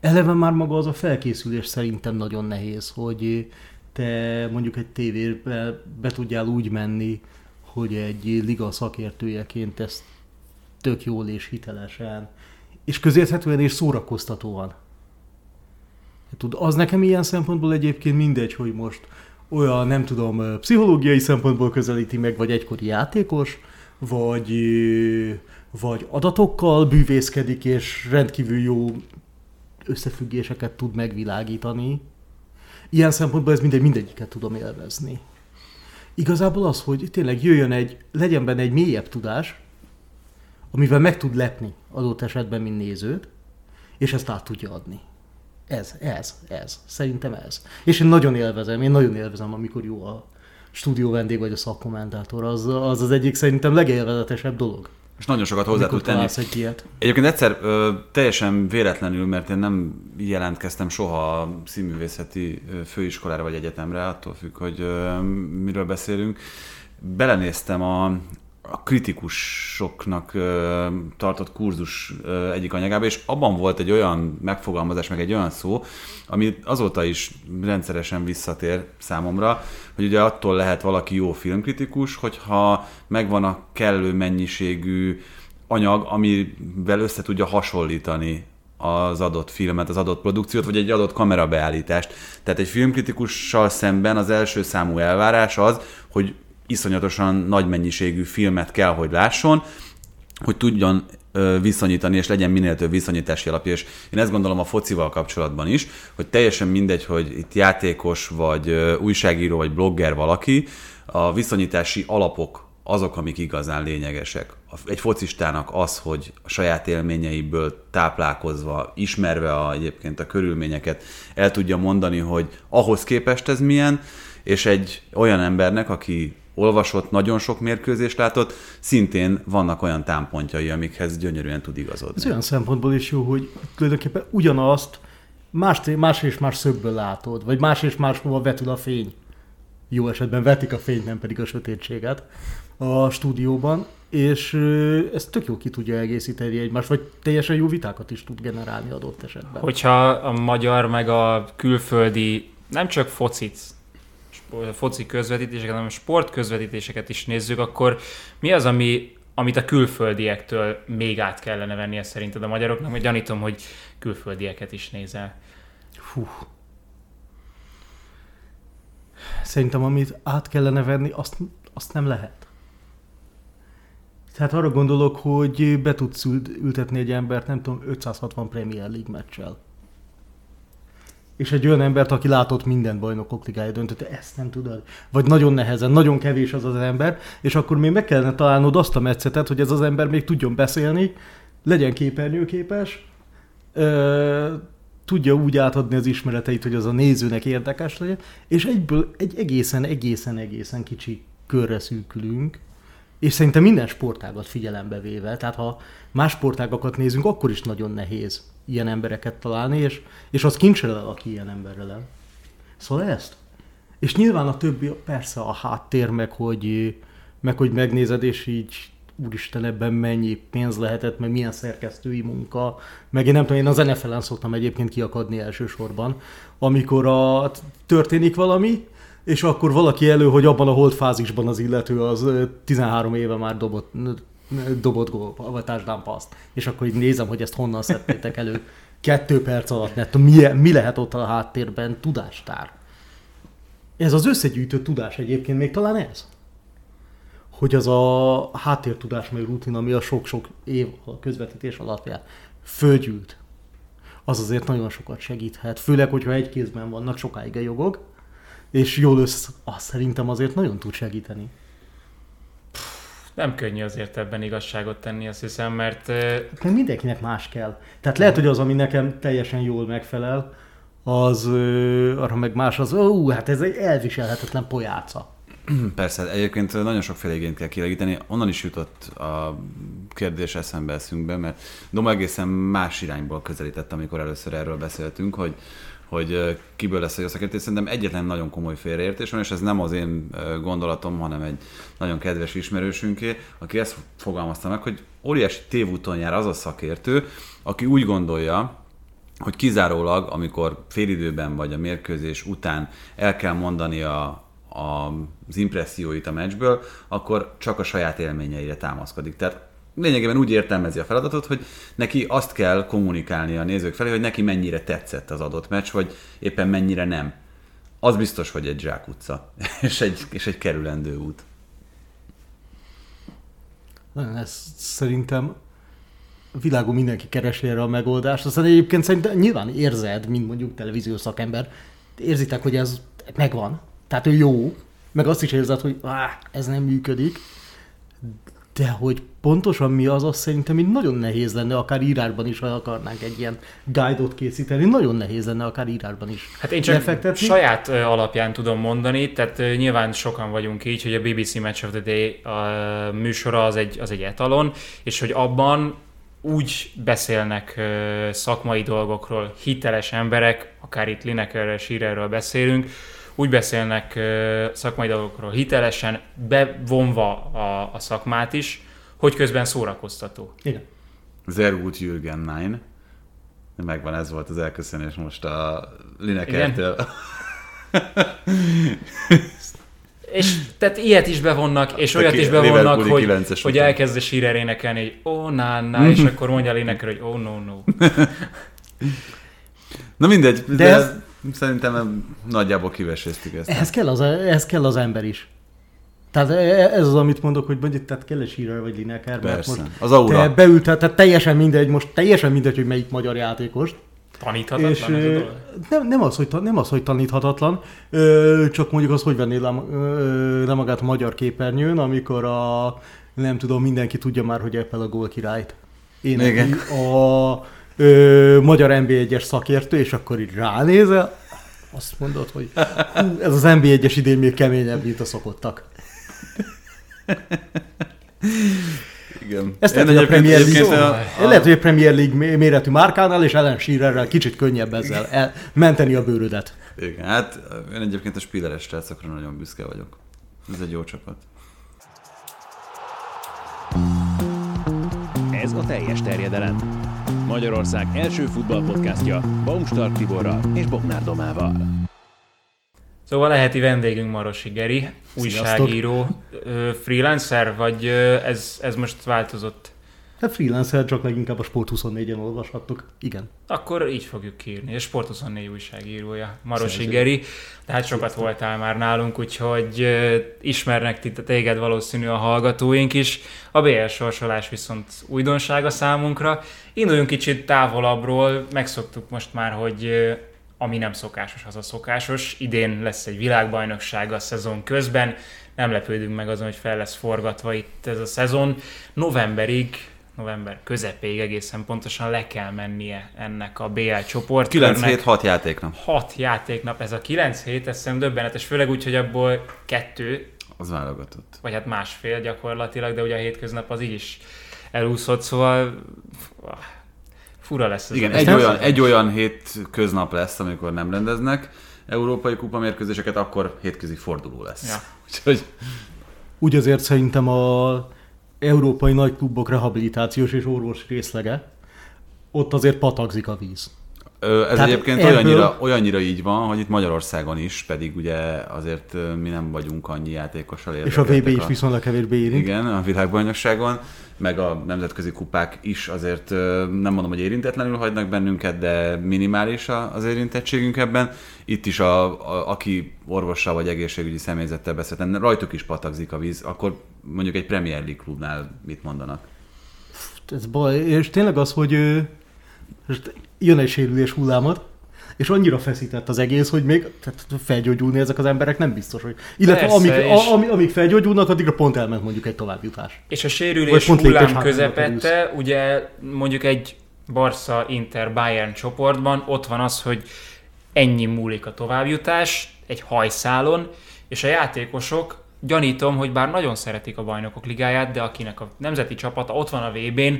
Eleve már maga az a felkészülés szerintem nagyon nehéz, hogy te mondjuk egy tévébe be tudjál úgy menni, hogy egy liga szakértőjeként ezt tök jól és hitelesen, és közérthetően és szórakoztatóan. Tud, az nekem ilyen szempontból egyébként mindegy, hogy most olyan, nem tudom, pszichológiai szempontból közelíti meg, vagy egykori játékos, vagy, vagy adatokkal bűvészkedik, és rendkívül jó összefüggéseket tud megvilágítani. Ilyen szempontból ez mindegy, mindegyiket tudom élvezni. Igazából az, hogy tényleg jöjjön egy, legyen benne egy mélyebb tudás, amivel meg tud lepni adott esetben, mint nézőt, és ezt át tudja adni. Ez, ez, ez. Szerintem ez. És én nagyon élvezem, én nagyon élvezem, amikor jó a stúdió vendég vagy a szakkommentátor. Az az, az egyik szerintem legélvezetesebb dolog. És nagyon sokat hozzá tud tenni. Egy ilyet. Egyébként egyszer ö, teljesen véletlenül, mert én nem jelentkeztem soha a színművészeti főiskolára vagy egyetemre, attól függ, hogy ö, miről beszélünk. Belenéztem a, a kritikusoknak ö, tartott kurzus ö, egyik anyagába, és abban volt egy olyan megfogalmazás, meg egy olyan szó, ami azóta is rendszeresen visszatér számomra, hogy ugye attól lehet valaki jó filmkritikus, hogyha megvan a kellő mennyiségű anyag, amivel össze tudja hasonlítani az adott filmet, az adott produkciót, vagy egy adott kamerabeállítást. Tehát egy filmkritikussal szemben az első számú elvárás az, hogy iszonyatosan nagy mennyiségű filmet kell, hogy lásson, hogy tudjon viszonyítani, és legyen minél több viszonyítási alapja. És én ezt gondolom a focival kapcsolatban is, hogy teljesen mindegy, hogy itt játékos, vagy újságíró, vagy blogger valaki, a viszonyítási alapok azok, amik igazán lényegesek. Egy focistának az, hogy a saját élményeiből táplálkozva, ismerve a, egyébként a körülményeket, el tudja mondani, hogy ahhoz képest ez milyen, és egy olyan embernek, aki olvasott, nagyon sok mérkőzést látott, szintén vannak olyan támpontjai, amikhez gyönyörűen tud igazodni. Ez olyan szempontból is jó, hogy tulajdonképpen ugyanazt más, más és más szögből látod, vagy más és más hova vetül a fény. Jó esetben vetik a fényt, nem pedig a sötétséget a stúdióban, és ez tök jó ki tudja egészíteni egymást, vagy teljesen jó vitákat is tud generálni adott esetben. Hogyha a magyar meg a külföldi nem csak focit foci közvetítéseket, hanem sport közvetítéseket is nézzük, akkor mi az, ami, amit a külföldiektől még át kellene vennie szerinted a magyaroknak? Mert gyanítom, hogy külföldieket is nézel. Fú. Szerintem, amit át kellene venni, azt, azt nem lehet. Tehát arra gondolok, hogy be tudsz ültetni egy embert, nem tudom, 560 Premier League meccsel és egy olyan embert, aki látott minden bajnokok ligája döntött, ezt nem tudod. Vagy nagyon nehezen, nagyon kevés az az ember, és akkor még meg kellene találnod azt a metszetet, hogy ez az ember még tudjon beszélni, legyen képernyőképes, ö, tudja úgy átadni az ismereteit, hogy az a nézőnek érdekes legyen, és egyből egy egészen, egészen, egészen kicsi körre szűkülünk, és szerintem minden sportágat figyelembe véve, tehát ha más sportágakat nézünk, akkor is nagyon nehéz ilyen embereket találni, és, és az kincsel aki ilyen emberrel el. Szóval ezt. És nyilván a többi, persze a háttér, meg hogy, meg hogy megnézed, és így úristen, ebben mennyi pénz lehetett, meg milyen szerkesztői munka, meg én nem tudom, én az NFL-en szoktam egyébként kiakadni elsősorban, amikor a, történik valami, és akkor valaki elő, hogy abban a holdfázisban az illető az 13 éve már dobott, dobott gól, vagy paszt. És akkor így nézem, hogy ezt honnan szedtétek elő. Kettő perc alatt nettó. Mi, mi lehet ott a háttérben? Tudástár. Ez az összegyűjtött tudás egyébként még talán ez? Hogy az a háttértudás, meg rutin, ami a sok-sok év a közvetítés alapján fölgyűlt, az azért nagyon sokat segíthet. Főleg, hogyha egy kézben vannak sokáig a jogok, és jól össze, azt szerintem azért nagyon tud segíteni. Nem könnyű azért ebben igazságot tenni, azt hiszem, mert Mert mindenkinek más kell. Tehát lehet, hogy az, ami nekem teljesen jól megfelel, az arra meg más az, ó, hát ez egy elviselhetetlen pojáca. Persze, egyébként nagyon sokféle igényt kell kielégíteni. Onnan is jutott a kérdés eszembe eszünkbe, mert Doma egészen más irányból közelített, amikor először erről beszéltünk, hogy hogy kiből lesz a jó szakértő. Szerintem egyetlen nagyon komoly félreértés van, és ez nem az én gondolatom, hanem egy nagyon kedves ismerősünké, aki ezt fogalmazta meg, hogy óriási tévúton jár az a szakértő, aki úgy gondolja, hogy kizárólag, amikor félidőben vagy a mérkőzés után el kell mondani a, a, az impresszióit a meccsből, akkor csak a saját élményeire támaszkodik. Tehát lényegében úgy értelmezi a feladatot, hogy neki azt kell kommunikálni a nézők felé, hogy neki mennyire tetszett az adott meccs, vagy éppen mennyire nem. Az biztos, hogy egy zsákutca, és egy, és egy kerülendő út. Nagyon ez szerintem a világon mindenki keresi erre a megoldást. Aztán egyébként szerintem nyilván érzed, mint mondjuk televíziós szakember, érzitek, hogy ez megvan. Tehát ő jó, meg azt is érzed, hogy áh, ez nem működik. De hogy pontosan mi az, az szerintem így nagyon nehéz lenne, akár írásban is, ha akarnánk egy ilyen guide-ot készíteni, nagyon nehéz lenne akár írásban is. Hát én csak lefektetni. saját alapján tudom mondani, tehát nyilván sokan vagyunk így, hogy a BBC Match of the Day a műsora az egy, az egy etalon, és hogy abban úgy beszélnek szakmai dolgokról hiteles emberek, akár itt Linekerről, Schirerről beszélünk, úgy beszélnek szakmai dolgokról hitelesen, bevonva a, a szakmát is, hogy közben szórakoztató. Igen. Sehr gut Jürgen Nein. Megvan, ez volt az elköszönés most a Linekertől. És tehát ilyet is bevonnak, és A olyat is bevonnak, hogy, hogy elkezd a Shearer énekelni, hogy oh, na, na, és akkor mondja a Lineker, hogy oh, no, no. Na mindegy, de, De de ez- szerintem nagyjából kiveséztük ezt. Ehhez kell az, ehhez kell az ember is. Tehát e- ez az, amit mondok, hogy mondjuk, tehát kell egy Shearer vagy Lineker, mert most Az aura. te beültet, tehát teljesen mindegy, most teljesen mindegy, hogy melyik magyar játékos. Taníthatatlan És ez a dolog? nem, nem, az, hogy, nem az, hogy taníthatatlan, csak mondjuk az, hogy vennél le, le magát a magyar képernyőn, amikor a, nem tudom, mindenki tudja már, hogy Apple a gól királyt. Én Igen. a ö, magyar NB1-es szakértő, és akkor így ránézel, azt mondod, hogy hú, ez az NB1-es idén még keményebb, mint a szokottak. Igen. Ezt lehet, hogy a Premier League, a- lehet, hogy a Premier League mé- méretű márkánál és Ellen Shearerrel kicsit könnyebb ezzel el, menteni a bőrödet. Igen, hát én egyébként a Spieleres srácokra nagyon büszke vagyok. Ez egy jó csapat. Ez a teljes terjedelem. Magyarország első futballpodcastja Baumstark Tiborral és Bognár Domával. Szóval a heti vendégünk Marosi Geri, újságíró, ö, freelancer, vagy ez, ez most változott? Hát freelancer csak leginkább a Sport24-en olvashattok. Igen. Akkor így fogjuk kiírni. És Sport 24 újságírója, Marosi. Geri. Tehát sokat voltál már nálunk, úgyhogy ö, ismernek téged valószínű a hallgatóink is. A BL sorsolás viszont újdonsága számunkra. Induljunk kicsit távolabbról, megszoktuk most már, hogy ami nem szokásos, az a szokásos. Idén lesz egy világbajnokság a szezon közben. Nem lepődünk meg azon, hogy fel lesz forgatva itt ez a szezon. Novemberig november közepéig egészen pontosan le kell mennie ennek a BL csoportkörnek. 9 hét, 6 játéknap. 6 játéknap, ez a 9 hét, ez szerintem döbbenetes, főleg úgy, hogy abból kettő, Az válogatott. vagy hát másfél gyakorlatilag, de ugye a hétköznap az így is elúszott, szóval fura lesz ez. Igen, egy olyan, egy olyan hét köznap lesz, amikor nem rendeznek európai kupa mérkőzéseket, akkor hétközi forduló lesz. Ja. Úgyhogy Úgy azért szerintem a európai nagy klubok rehabilitációs és orvos részlege, ott azért patakzik a víz. Ö, Ez Tehát egyébként ebből- olyannyira, olyannyira így van, hogy itt Magyarországon is, pedig ugye azért mi nem vagyunk annyi játékossal És a VB érdekeltek is viszonylag kevésbé érint. Igen, a világbajnokságon, meg a nemzetközi kupák is azért nem mondom, hogy érintetlenül hagynak bennünket, de minimális a- az érintettségünk ebben. Itt is, a, a, aki orvossal vagy egészségügyi személyzettel beszélt, rajtuk is patakzik a víz, akkor mondjuk egy Premier League klubnál mit mondanak? Ez baj, és tényleg az, hogy most jön egy sérülés hullámot, és annyira feszített az egész, hogy még tehát felgyógyulni ezek az emberek nem biztos, hogy... Illetve Persze, amíg, és- a, amíg, amíg felgyógyulnak, addigra pont elment mondjuk egy továbbjutás. És a Vagy sérülés pont lépés hullám közepette, ugye mondjuk egy Barca, Inter, Bayern csoportban ott van az, hogy ennyi múlik a továbbjutás egy hajszálon, és a játékosok gyanítom, hogy bár nagyon szeretik a bajnokok ligáját, de akinek a nemzeti csapata ott van a VB-n,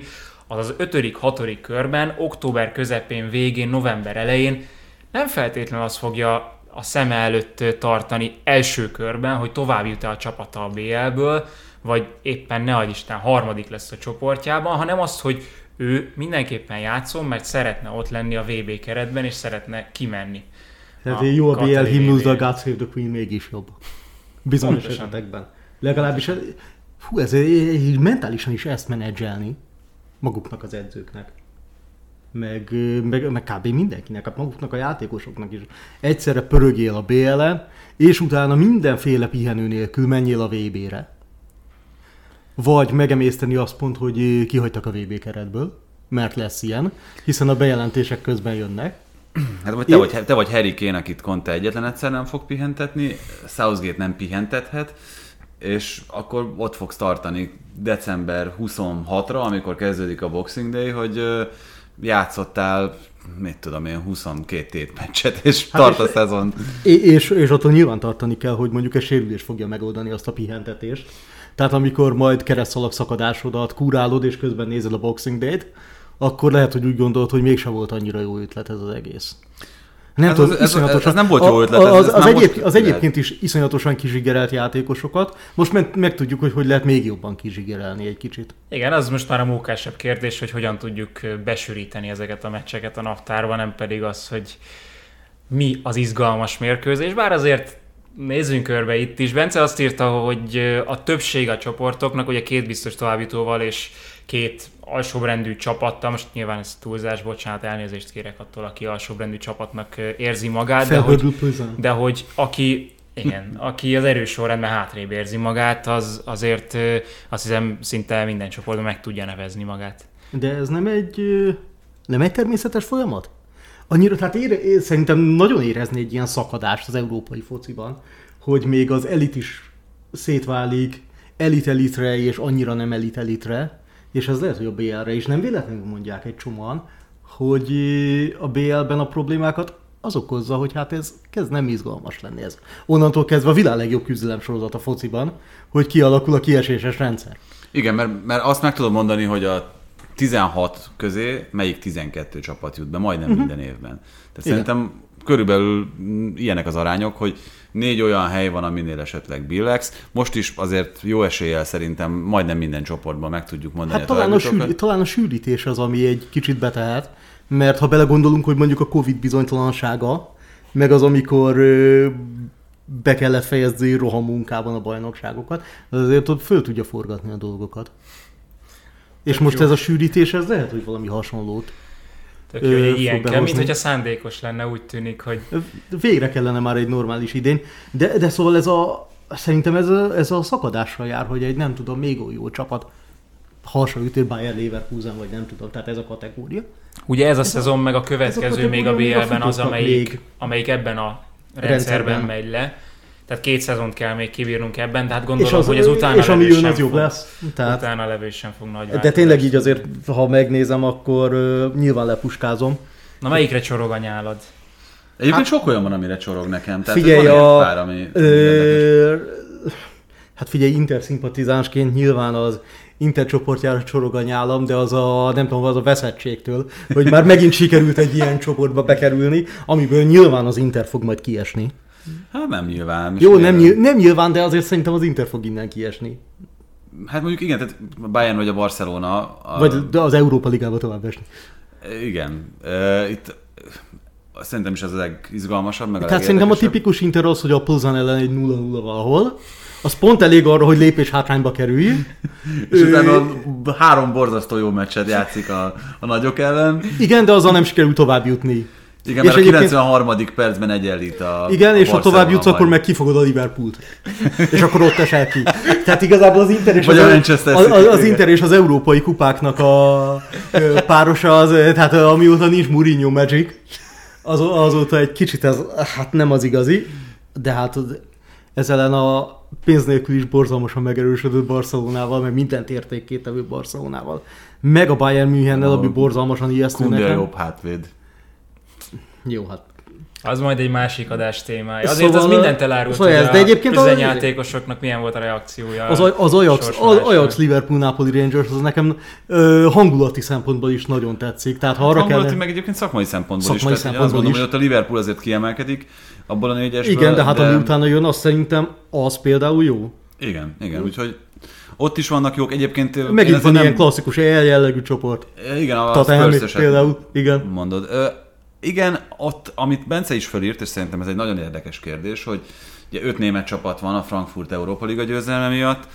az az 5.-6. körben, október közepén, végén, november elején nem feltétlenül azt fogja a szeme előtt tartani első körben, hogy tovább jut-e a csapata a BL-ből, vagy éppen ne adj Isten harmadik lesz a csoportjában, hanem azt, hogy ő mindenképpen játszon, mert szeretne ott lenni a VB keretben, és szeretne kimenni. Tehát jó a BL himnusz, de a. God Save the Queen mégis jobb. Bizonyos esetekben. Legalábbis, fú, ez mentálisan is ezt menedzselni maguknak az edzőknek. Meg, meg, meg kb. mindenkinek, hát maguknak a játékosoknak is. Egyszerre pörögél a BL-en, és utána mindenféle pihenő nélkül menjél a VB-re. Vagy megemészteni azt pont, hogy kihagytak a VB keretből, mert lesz ilyen, hiszen a bejelentések közben jönnek. Hát vagy te, Én- vagy, te vagy Harry Kane, akit Conte egyetlen egyszer nem fog pihentetni, Southgate nem pihentethet, és akkor ott fogsz tartani december 26-ra, amikor kezdődik a Boxing Day, hogy játszottál, mit tudom én, 22 tétmeccset, és hát tart a és- szezon. É- és, és attól nyilván tartani kell, hogy mondjuk egy sérülés fogja megoldani azt a pihentetést. Tehát amikor majd keresztszalag szakadásodat kurálod, és közben nézed a Boxing Day-t, akkor lehet, hogy úgy gondolod, hogy mégsem volt annyira jó ötlet ez az egész. Nem Ez tudom, ez- iszonyatosan- ez nem volt jó ötlet, ez- Az, ez az, egyéb, most az egyébként is iszonyatosan kizsigerelt játékosokat. Most meg, megtudjuk, hogy hogy lehet még jobban kizsigerelni egy kicsit. Igen, az most már a mókásabb kérdés, hogy hogyan tudjuk besűríteni ezeket a meccseket a naptárba, nem pedig az, hogy mi az izgalmas mérkőzés. Bár azért nézzünk körbe itt is. Bence azt írta, hogy a többség a csoportoknak, ugye két biztos továbbjutóval és két alsóbrendű csapattal, most nyilván ez túlzás, bocsánat, elnézést kérek attól, aki alsóbrendű csapatnak érzi magát, de hogy, de hogy aki igen, aki az erős sorrendben hátrébb érzi magát, az azért azt hiszem szinte minden csoportban meg tudja nevezni magát. De ez nem egy, nem egy természetes folyamat? Annyira, tehát ére, szerintem nagyon érezni egy ilyen szakadást az európai fociban, hogy még az elit is szétválik elit-elitre és annyira nem elit-elitre, és ez lehet, hogy a BL-re is nem véletlenül mondják egy csomóan, hogy ö, a BL-ben a problémákat az okozza, hogy hát ez kezd nem izgalmas lenni ez. Onnantól kezdve a világ legjobb küzdelem sorozat a fociban, hogy kialakul a kieséses rendszer. Igen, mert, mert azt meg tudom mondani, hogy a 16 közé melyik 12 csapat jut be, majdnem uh-huh. minden évben. Tehát Igen. szerintem körülbelül ilyenek az arányok, hogy négy olyan hely van, aminél esetleg Billex. Most is azért jó eséllyel szerintem majdnem minden csoportban meg tudjuk mondani Hát a talán a, sűr, talán a sűrítés az, ami egy kicsit betehet, mert ha belegondolunk, hogy mondjuk a Covid bizonytalansága, meg az, amikor ö, be kellett fejezni rohamunkában a bajnokságokat, az azért ott föl tudja forgatni a dolgokat. És most ez a sűrítés, ez lehet, hogy valami hasonlót. Tök jó, hogy fog ilyen kell, mint hogyha szándékos lenne, úgy tűnik, hogy Végre kellene már egy normális idén, de, de szóval ez a, szerintem ez a, ez a szakadással jár, hogy egy nem tudom, még olyan jó csapat hasonlítő Bayer Leverkusen, vagy nem tudom, tehát ez a kategória. ugye ez a szezon meg a következő a még a BL-ben az, amelyik, amelyik ebben a rendszerben, Rendszerben. megy le. Tehát két szezont kell még kibírnunk ebben, de hát És, gondolom, az, hogy ez utána és ami jön, sem az jobb fog- lesz. Tehát, Utána levő sem fog nagy de tényleg így azért, ha megnézem, akkor uh, nyilván lepuskázom. Na melyikre csorog a nyálad? Egyébként sok olyan van, amire csorog nekem. Tehát Figyelj, van a, pár, ami ö, hát figyelj, Inter szimpatizánsként nyilván az Inter csoportjára csorog a nyálam, de az a, nem tudom, az a veszettségtől, hogy már megint sikerült egy ilyen csoportba bekerülni, amiből nyilván az Inter fog majd kiesni. Hát nem nyilván. Jó, nem, miért? nyil- nem nyilván, de azért szerintem az Inter fog innen kiesni. Hát mondjuk igen, tehát a Bayern vagy a Barcelona. A... Vagy de az Európa Ligába tovább esni. Igen. Uh, itt szerintem is ez a legizgalmasabb, meg a Tehát szerintem a tipikus Inter az, hogy a Plzan ellen egy 0-0 valahol, az pont elég arra, hogy lépés hátrányba kerülj. És utána a három borzasztó jó meccset játszik a, a nagyok ellen. Igen, de azzal nem sikerül tovább jutni. Igen, És mert a egyébként- 93. percben egyenlít a Igen, a és ha tovább jutsz, akkor meg kifogod a Liverpoolt. És akkor ott esel ki. Tehát igazából az Inter és Vagy az, a Manchester az. Inter és az európai kupáknak a párosa, az, tehát amióta nincs Mourinho Magic, Az, azóta egy kicsit ez, hát nem az igazi, de hát ez ellen a pénz nélkül is borzalmasan megerősödött Barcelonával, meg mindent értékkétevő Barcelonával. Meg a Bayern Münchennel, ami borzalmasan ijesztő a nekem. jobb hátvéd. Jó, hát Az majd egy másik adás témája. Azért Szóval- az mindent elárult, szóval ez, a de egyébként az- tüzenjátékosoknak milyen volt a reakciója. Az, az, Ajax, az. Ajax Liverpool Napoli Rangers az nekem ö, hangulati szempontból is nagyon tetszik. Tehát ha arra Hangulati, kell... meg egyébként szakmai szempontból Szakmai is. Tehát én azt szempontból gondolom, is. hogy ott a Liverpool azért kiemelkedik abból a négyesből. Igen, de hát ami utána jön, azt szerintem az például jó. Igen, igen, úgyhogy ott is vannak jók. Egyébként én Megint van nem... ilyen klasszikus EL jellegű csoport. Igen, a Spurs-öset például, igen. mondod. Igen, ott, amit Bence is felírt, és szerintem ez egy nagyon érdekes kérdés, hogy ugye öt német csapat van a Frankfurt Európa Liga győzelme miatt,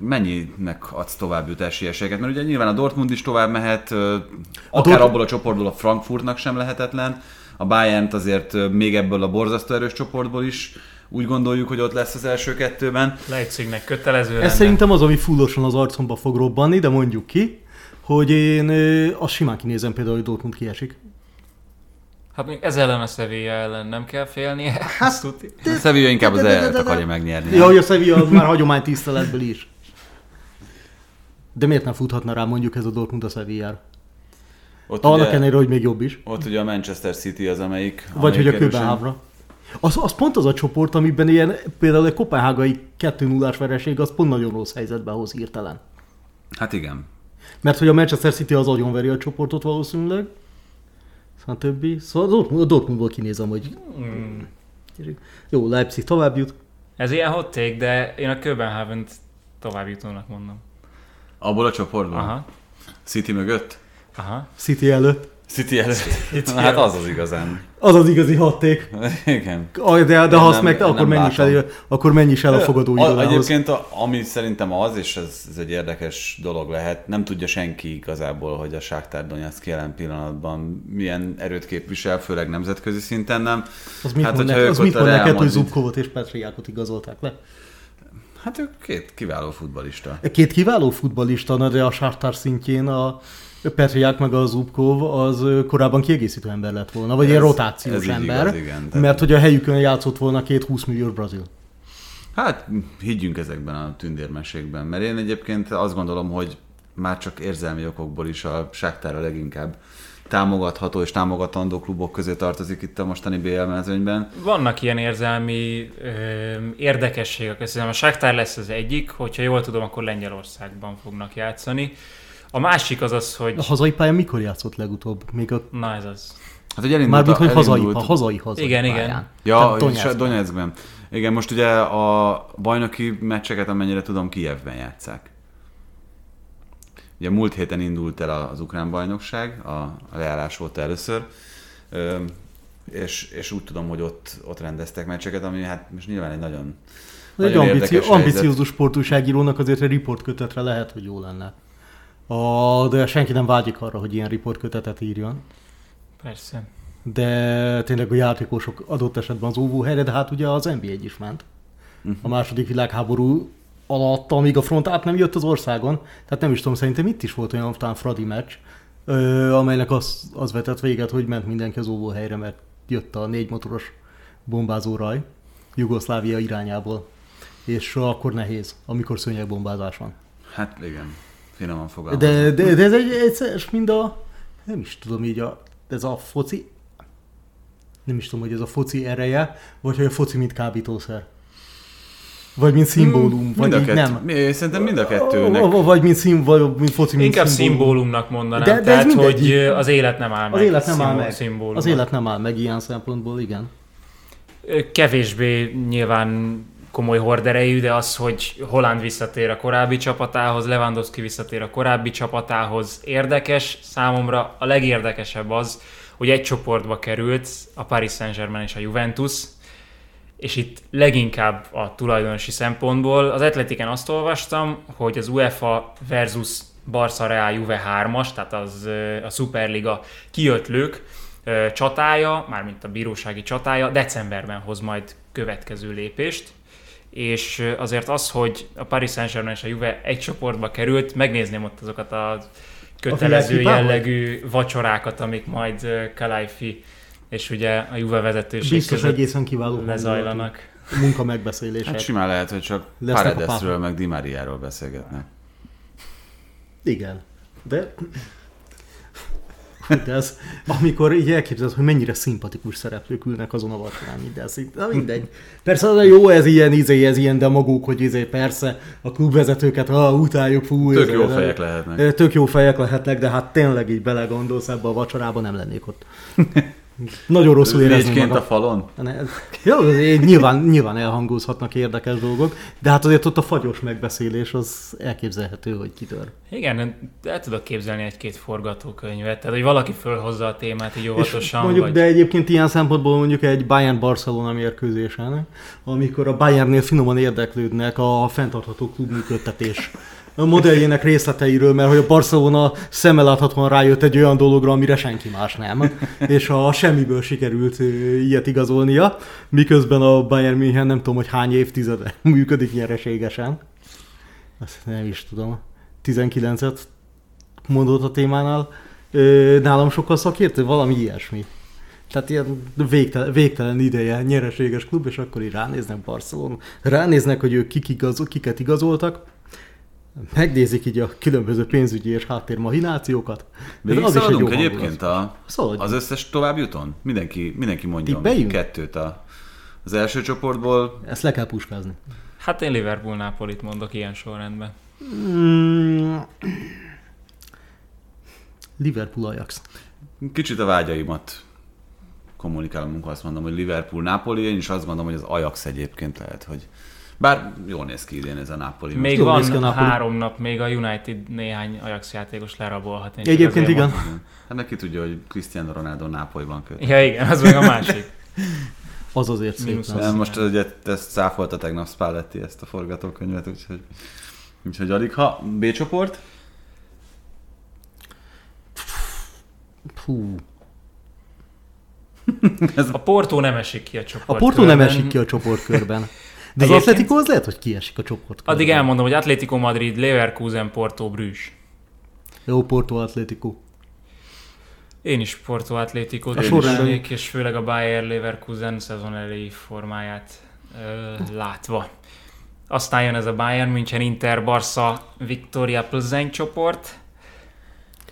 mennyinek adsz továbbjutási esélyeket? Mert ugye nyilván a Dortmund is tovább mehet, akár Dort- abból a csoportból a Frankfurtnak sem lehetetlen, a Bayern azért még ebből a borzasztó erős csoportból is úgy gondoljuk, hogy ott lesz az első kettőben. Leipzignek kötelező Ez lenne. szerintem az, ami fullosan az arcomba fog robbanni, de mondjuk ki, hogy én azt simán kinézem például, hogy Dortmund kiesik. Hát még ez ellen a Sevilla ellen nem kell félnie. Hát, tuti. A Sevilla inkább az de- de- de- el de- akarja megnyerni. Ja, hogy a Sevilla az már hagyomány tiszteletből is. De miért nem futhatna rá mondjuk ez a Dortmund a Sevillára? Ott Annak ugye, ellenére, hogy még jobb is. ott ugye a Manchester City az, amelyik... Vagy hogy amelyik a erősen- Köbenhavra. Az, az pont az a csoport, amiben ilyen, például egy kopenhágai 2 0 vereség, az pont nagyon rossz helyzetbe hoz hirtelen. Hát igen. Mert hogy a Manchester City az agyonveri a csoportot valószínűleg. A többi. Szóval a Dortmund, a Dortmundból kinézem, hogy Hmm. jó, Leipzig tovább jut. Ez ilyen hot take, de én a Köbenhavent tovább jutónak mondom. Abból a csoportból? Aha. City mögött? Aha. City előtt. City előtt? Na, hát az az igazán. Az az igazi hatték. Igen. De, de Én ha azt meg, akkor menj, is el, akkor menj is el a fogadó A, egyébként a, ami szerintem az, és ez, ez egy érdekes dolog lehet, nem tudja senki igazából, hogy a Sáktár Donetsk jelen pillanatban milyen erőt képvisel, főleg nemzetközi szinten nem. Az mit Hát, mond, ők az mit mond neked, hogy Zubkovot és Petriákot igazolták le? Hát ők két kiváló futbalista. Két kiváló futballista, na, de a Sártár szintjén a Petriák meg a Zubkov az korábban kiegészítő ember lett volna, vagy Ez- ilyen rotációs ez ember, igaz, igen, tehát- mert hogy a helyükön játszott volna két 20 milliós brazil. Hát higgyünk ezekben a tündérmesékben, mert én egyébként azt gondolom, hogy már csak érzelmi okokból is a Sáktár a leginkább támogatható és támogatandó klubok közé tartozik itt a mostani BL mezőnyben. Vannak ilyen érzelmi ö, érdekességek. Szerintem a Shakhtar lesz az egyik, hogyha jól tudom, akkor Lengyelországban fognak játszani. A másik az az, hogy... A hazai pályán mikor játszott legutóbb? Még a, Na ez az. Hát, hogy elindult, mármint, hogy hazai, elindult- a hazai, hazai Igen, igen. pályán. Ja, Tehát Donetskben. Donetskben. Igen, most ugye a bajnoki meccseket, amennyire tudom, Kijevben játszák. Ugye múlt héten indult el az ukrán bajnokság, a, a leállás volt először, és, és úgy tudom, hogy ott, ott rendeztek meccseket, ami hát most nyilván egy nagyon, egy nagyon ambici- ambiciózus sportúságírónak azért egy riportkötetre lehet, hogy jó lenne. A, de senki nem vágyik arra, hogy ilyen riportkötetet írjon. Persze. De tényleg a játékosok adott esetben az óvóhelyre, de hát ugye az NBA is ment. A második világháború alatt, amíg a front át nem jött az országon, tehát nem is tudom, szerintem itt is volt olyan talán Fradi meccs, ö, amelynek az, az vetett véget, hogy ment mindenki az óvóhelyre, mert jött a négy motoros bombázó raj Jugoszlávia irányából. És akkor nehéz, amikor szőnyegbombázás van. hát igen, finoman fogalmazva. De, de, de ez egy egyszer, mind a, nem is tudom így, a, ez a foci, nem is tudom, hogy ez a foci ereje, vagy hogy a foci mint kábítószer. Vagy mint szimbólum, vagy mind a így kettő, nem. Mi- Szerintem mind a kettőnek. Vagy mint, szim, vagy mint foci, mint Inkább szimbólum. szimbólumnak mondanám. De- de Tehát, hogy az élet nem áll meg. Az élet nem áll meg. szimbólumnak. Az élet nem áll meg ilyen szempontból, igen. Kevésbé nyilván komoly horderejű, de az, hogy Holland visszatér a korábbi csapatához, Lewandowski visszatér a korábbi csapatához érdekes. Számomra a legérdekesebb az, hogy egy csoportba került a Paris Saint-Germain és a Juventus, és itt leginkább a tulajdonosi szempontból az Atletiken azt olvastam, hogy az UEFA versus Barca Real Juve 3-as, tehát az a Superliga kiötlők csatája, mármint a bírósági csatája decemberben hoz majd következő lépést, és azért az, hogy a Paris Saint-Germain és a Juve egy csoportba került, megnézném ott azokat a kötelező világhibához? jellegű vacsorákat, amik majd Kalaifi és ugye a Juve vezetőség Biztos között egészen kiváló lezajlanak. munka megbeszélések. Hát simán lehet, hogy csak a Paredesről, meg Di Mariáról beszélgetnek. Igen. De... De ez, amikor így elképzeled, hogy mennyire szimpatikus szereplők ülnek azon a vacsorán, de ez így, na mindegy. Persze az a jó, ez ilyen, izé, ez ilyen demagóg, hogy izé, persze a klubvezetőket, ah, utáljuk, fú, Tök izé, jó de- fejek lehetnek. Tök jó fejek lehetnek, de hát tényleg így belegondolsz ebbe a vacsorába, nem lennék ott. Nagyon rosszul érezni Négyként magam. a falon? Ne, jó, nyilván, nyilván elhangozhatnak érdekes dolgok, de hát azért ott a fagyos megbeszélés az elképzelhető, hogy kitör. Igen, el tudok képzelni egy-két forgatókönyvet, tehát hogy valaki fölhozza a témát így És óvatosan, mondjuk, vagy... de egyébként ilyen szempontból mondjuk egy Bayern-Barcelona mérkőzésen, amikor a Bayernnél finoman érdeklődnek a fenntartható klubműködtetés a modelljének részleteiről, mert hogy a Barcelona szemmeláthatóan rájött egy olyan dologra, amire senki más nem, és a semmiből sikerült ilyet igazolnia, miközben a Bayern München nem tudom, hogy hány évtizede működik nyereségesen. Azt nem is tudom. 19-et mondott a témánál. Nálam sokkal szakértő, valami ilyesmi. Tehát ilyen végtelen, végtelen ideje nyereséges klub, és akkor így ránéznek Barcelona. Ránéznek, hogy ők kik igaz, kiket igazoltak, megnézik így a különböző pénzügyi és háttérmahinációkat. Végig Az is egy jó egyébként a, Szaladjunk. az összes továbbjuton? Mindenki, mindenki mondjon Tippeljünk? kettőt a, az első csoportból. Ezt le kell puskázni. Hát én Liverpool Nápolit mondok ilyen sorrendben. Mm. Liverpool Ajax. Kicsit a vágyaimat kommunikálom, azt mondom, hogy Liverpool, Napoli, én is azt mondom, hogy az Ajax egyébként lehet, hogy bár jól néz ki idén ez a Napoli. Még ki a van Napoli. három nap, még a United néhány Ajax játékos lerabolhat. Én Egyébként igen. mondom. Hát neki tudja, hogy Cristiano Ronaldo Nápolyban köt. Ja igen, az meg a másik. Az azért szép az. Most ugye ezt száfolta tegnap Spalletti ezt a forgatókönyvet, úgyhogy, úgyhogy alig. Ha B csoport, Hú. A Porto nem esik ki a csoport. A Porto nem esik ki a csoportkörben. De az Atletico az lehet, hogy kiesik a csoportkörben. Addig elmondom, hogy Atlético Madrid, Leverkusen, Porto, Brüs. Jó Porto Atletico. Én is Porto Atlético tennék, és főleg a Bayer Leverkusen szezon elejé formáját ö, látva. Aztán jön ez a Bayern München, Inter, Barca, Victoria Plzeň csoport.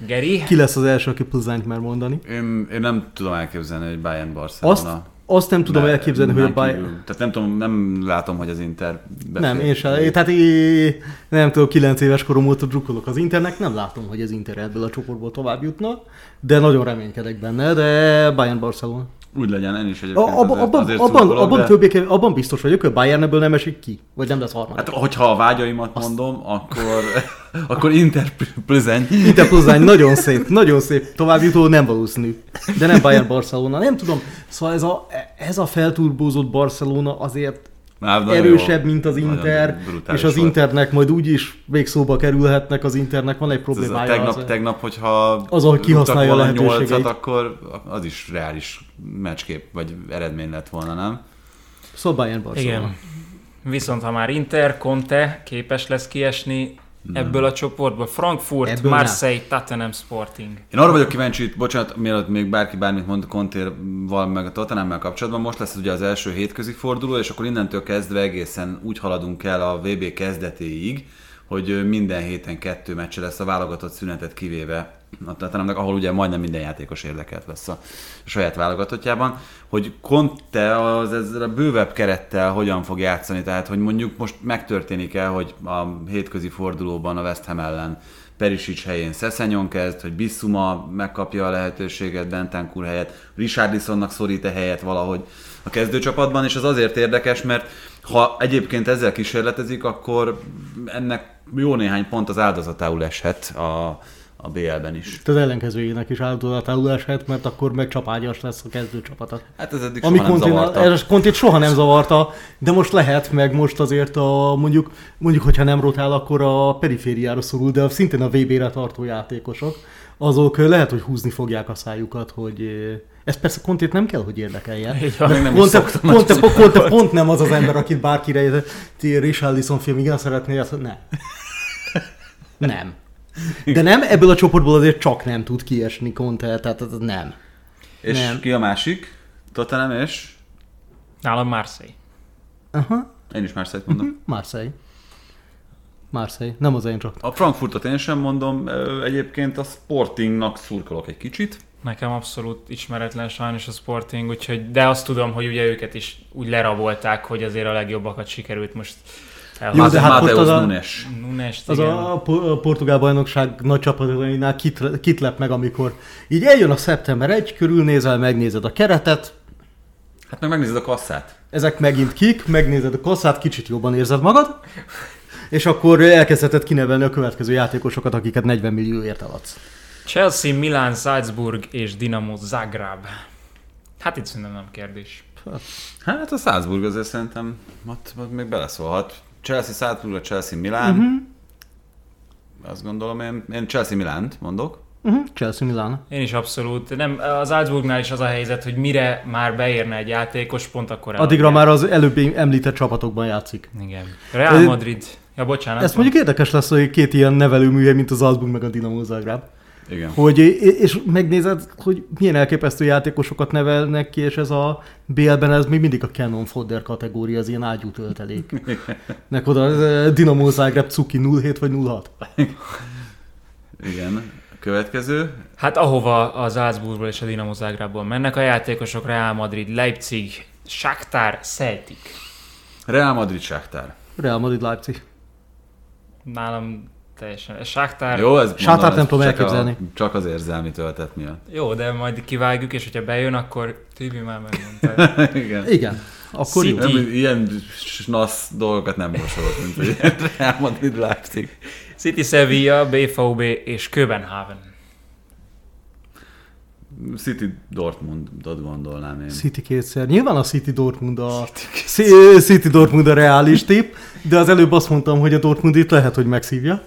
Geri? Ki lesz az első, aki pluszányt mer mondani? én, én nem tudom elképzelni, hogy Bayern Barcelona. Azt, azt nem tudom Ne- elképzelni, hogy a Bayern... kívül. Tehát nem tudom, nem látom, hogy az Inter Nem, én sem. Tehát én, nem tudom, 9 éves korom óta drukkolok az Internek, nem látom, hogy az Inter ebből a csoportból tovább jutna, de nagyon reménykedek benne, de Bayern Barcelona. Úgy legyen, én is egyébként A, abban, azért, abban, azért abban, abban, de- többé, abban biztos vagyok, hogy Bayern ebből nem esik ki, vagy nem lesz harmadik. Hát, hogyha a vágyaimat mondom, akkor, akkor Inter Plzeň. Inter pluszány nagyon szép, nagyon szép továbbjutó, nem valószínű. De nem Bayern Barcelona, nem tudom. Szóval ez a, ez a felturbózott Barcelona azért Már erősebb, jó. mint az Inter, és az volt. Internek majd úgyis még szóba kerülhetnek, az Internek van egy Ez problémája. tegnap, az- tegnap, hogyha Az, ahogy kihasználja a lehetőségeit. akkor az is reális meccskép, vagy eredmény lett volna, nem? Szóval Bayern Barcelona. Igen. Viszont ha már Inter, Conte képes lesz kiesni ebből a csoportból, Frankfurt, Ebből Marseille, Tottenham Sporting. Én arra vagyok kíváncsi, itt, bocsánat, mielőtt még bárki bármit mond Contéval meg a Tottenhammel kapcsolatban, most lesz ugye az első hétközi forduló, és akkor innentől kezdve egészen úgy haladunk el a VB kezdetéig, hogy minden héten kettő meccse lesz a válogatott szünetet kivéve a Tottenhamnek, ahol ugye majdnem minden játékos érdekelt lesz a saját válogatottjában, hogy Conte az ezzel a bővebb kerettel hogyan fog játszani, tehát hogy mondjuk most megtörténik el, hogy a hétközi fordulóban a West Ham ellen Perisic helyén Szeszenyon kezd, hogy Bissuma megkapja a lehetőséget Bentancur helyett, Richarlisonnak szorít-e helyet valahogy a kezdőcsapatban, és az azért érdekes, mert ha egyébként ezzel kísérletezik, akkor ennek jó néhány pont az áldozatául eshet a, a BL-ben is. Itt az ellenkezőjének is áldozatául eshet, mert akkor meg csapágyas lesz a kezdőcsapata. Hát ez eddig Ami soha nem zavarta. ez Contit soha nem zavarta, de most lehet, meg most azért a, mondjuk, mondjuk, hogyha nem rotál, akkor a perifériára szorul, de szintén a VB-re tartó játékosok, azok lehet, hogy húzni fogják a szájukat, hogy ez persze Contét nem kell, hogy érdekelje. Ezt Conte, Conte pont nem az az ember, akit bárkire ti Richarlison film, igen, szeretné ezt, nem. Nem. De nem, ebből a csoportból azért csak nem tud kiesni Conte, tehát ez nem. És Nem. ki a másik? Tottenham és? Nálam Marseille. Aha, Én is már szeret mondom. Marseille. Marseille, nem az én csak. A Frankfurtot én sem mondom, egyébként a Sportingnak szurkolok egy kicsit. Nekem abszolút ismeretlen sajnos a Sporting, úgyhogy, de azt tudom, hogy ugye őket is úgy lerabolták, hogy azért a legjobbakat sikerült most Jó, de hát Mateus ott az a- Nunes. Nunes, Az igen. a, po- a portugál bajnokság nagy csapatainál kit, kit lep meg, amikor így eljön a szeptember 1, körülnézel, megnézed a keretet, Hát meg megnézed a kasszát. ezek megint kik, megnézed a kasszát, kicsit jobban érzed magad, és akkor elkezdheted kinevelni a következő játékosokat, akiket 40 millióért eladsz. Chelsea, Milan, Salzburg és Dinamo Zagreb. Hát itt szerintem nem kérdés. Hát a Salzburg azért szerintem ott, ott még beleszólhat. Chelsea, Salzburg, Chelsea, Milán. Mhm. Uh-huh. Azt gondolom én, én Chelsea Milánt mondok. Uh-huh. Chelsea Milan. Én is abszolút. Nem, az Salzburgnál is az a helyzet, hogy mire már beérne egy játékos, pont akkor Addigra már az előbb említett csapatokban játszik. Igen. Real Madrid. Ja, bocsánat. Ez mondjuk érdekes lesz, hogy két ilyen nevelőműhely, mint az Salzburg meg a Dinamo Zagreb. Igen. Hogy, és megnézed, hogy milyen elképesztő játékosokat nevelnek ki, és ez a BL-ben ez még mindig a Canon Fodder kategória, az ilyen ágyú töltelék. Nek oda eh, Dinamo Zagreb Cuki 07 vagy 06. Igen. Következő. Hát ahova az Salzburgból és a Dinamo Zagrebból mennek a játékosok, Real Madrid, Leipzig, Shakhtar, Celtic. Real Madrid Shakhtar. Real Madrid Leipzig. Nálam teljesen. Shakhtar, Jó, ez mondom, nem tudom csak elképzelni. A, csak az érzelmi töltet miatt. jó, de majd kivágjuk, és hogyha bejön, akkor Tibi már megmondta. Igen. Igen. Akkor. City. Nem, ilyen snasz dolgokat nem mosolod, mint hogy Real Madrid Leipzig. City, Sevilla, BVB és Köbenhaven. City Dortmundot gondolnám én. City kétszer. Nyilván a City Dortmund a City, City Dortmund a reális tip, de az előbb azt mondtam, hogy a Dortmund itt lehet, hogy megszívja.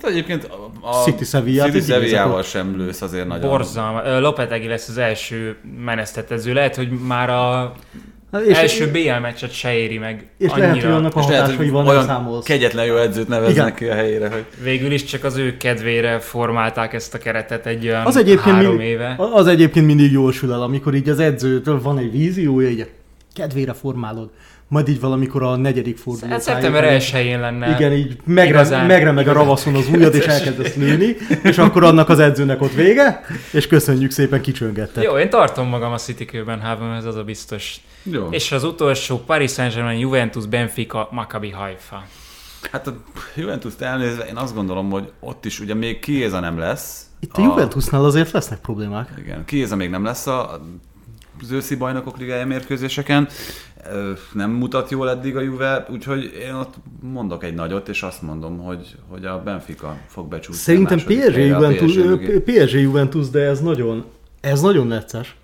Hát egyébként a, a City Sevillát City Sevillával sem lősz azért nagyon. Borzalma. Lopetegi lesz az első menesztetező. Lehet, hogy már a És, első BL meccset se éri meg és annyira. lehet, hogy annak a És lehet, hogy nem olyan számolsz. kegyetlen jó edzőt neveznek Igen. ki a helyére, hogy Végül is csak az ő kedvére formálták ezt a keretet egy olyan Az egyébként, három mindig, éve. az egyébként mindig jól sül el, amikor így az edzőtől van egy víziója, így a kedvére formálod. Majd így valamikor a negyedik forduló. Hát szeptember tájékon- 1 én lenne. Igen, így megre, igazán- megremeg a ravaszon az ujjad, és elkezdesz lőni, és akkor annak az edzőnek ott vége, és köszönjük szépen, kicsöngette. Jó, én tartom magam a City Köbenhavenhez, az a biztos. jó. És az utolsó Paris Saint-Germain, Juventus, Benfica, Maccabi Haifa. Hát a Juventus-t elnézve én azt gondolom, hogy ott is ugye még Kiéza nem lesz. Itt a Juventusnál azért lesznek problémák. Igen, Kiéza még nem lesz a az őszi bajnokok ligája mérkőzéseken. Nem mutat jól eddig a Juve, úgyhogy én ott mondok egy nagyot, és azt mondom, hogy, hogy a Benfica fog becsúszni. Szerintem PSG Juventus. PSG Juventus, de ez nagyon, ez nagyon necces.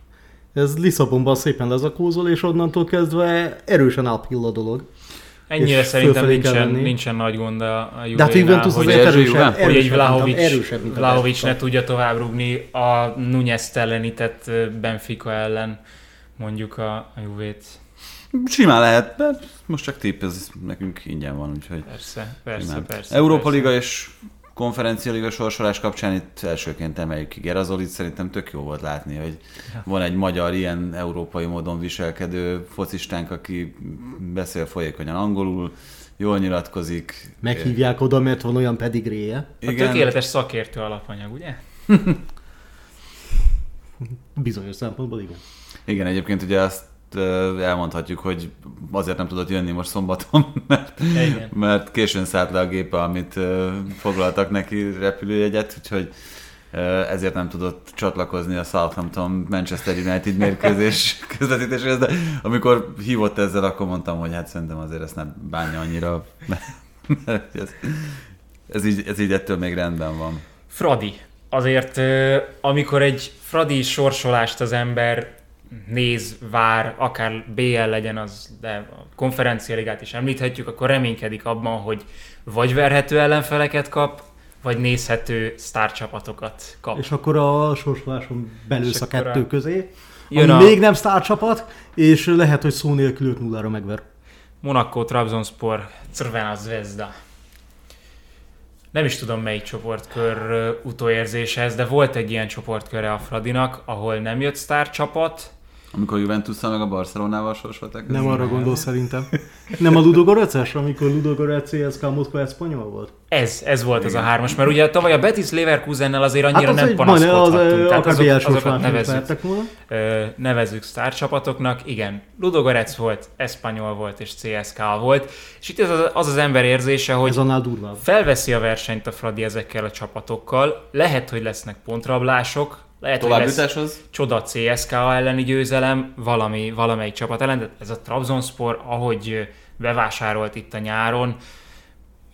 Ez Lisszabonban szépen lezakózol, és onnantól kezdve erősen uphill a dolog. Ennyire szerintem nincsen, nincsen nagy gond a, a De hát Juventus hogy, azért Juve? hogy egy erősebb, Vlahovic, erősebb, mint a Vlahovic ne tudja tovább rugni a Nunez ellenített Benfica ellen mondjuk a, a Juvét. Simán lehet, de most csak tipp, ez nekünk ingyen van, úgyhogy Persze, persze, simán. persze. Európa persze. Liga és konferencia liga sorsolás kapcsán itt elsőként emeljük ki Gerazolit, szerintem tök jó volt látni, hogy van egy magyar ilyen európai módon viselkedő focistánk, aki beszél folyékonyan angolul, jól nyilatkozik. Meghívják oda, mert van olyan pedigréje. A tökéletes szakértő alapanyag, ugye? Bizonyos szempontból igen. Igen, egyébként ugye azt elmondhatjuk, hogy azért nem tudott jönni most szombaton, mert, Igen. mert későn szállt le a gépe, amit foglaltak neki repülőjegyet, úgyhogy ezért nem tudott csatlakozni a Southampton Manchester United mérkőzés közvetítéséhez, de amikor hívott ezzel, akkor mondtam, hogy hát szerintem azért ezt nem bánja annyira, mert ez, ez, így, ez így ettől még rendben van. Fradi. Azért, amikor egy Fradi sorsolást az ember néz, vár, akár BL legyen az, de a konferencialigát is említhetjük, akkor reménykedik abban, hogy vagy verhető ellenfeleket kap, vagy nézhető sztárcsapatokat kap. És akkor a sorsoláson belősz a akkor a- kettő közé, Jön ami a- még nem sztárcsapat, és lehet, hogy szó nélkül 5 0 megver. Monaco, Trabzonspor, Crvena Zvezda. nem is tudom melyik csoportkör utóérzése ez, de volt egy ilyen csoportkörre a Fradinak, ahol nem jött sztár csapat, Amikor juventus meg a Barcelonával sorsolták. Nem arra gondol szerintem. Nem a Ludogorets, amikor Ludogorets CSK Moszkva Espanyol volt? Ez, ez volt az a hármas, mert ugye tavaly a Betis Leverkusennel azért annyira az nem panaszkodhattunk. Az, Tehát azok, azokat nevezzük, ö, nevezzük sztárcsapatoknak. Igen, Ludogorets volt, Espanyol volt és CSK volt. És itt az az, az ember érzése, hogy Ez annál durvább. felveszi a versenyt a Fradi ezekkel a csapatokkal. Lehet, hogy lesznek pontrablások, lehet, hogy lesz csoda CSK elleni győzelem, valami, valamelyik csapat ellen, de ez a Trabzonspor, ahogy bevásárolt itt a nyáron,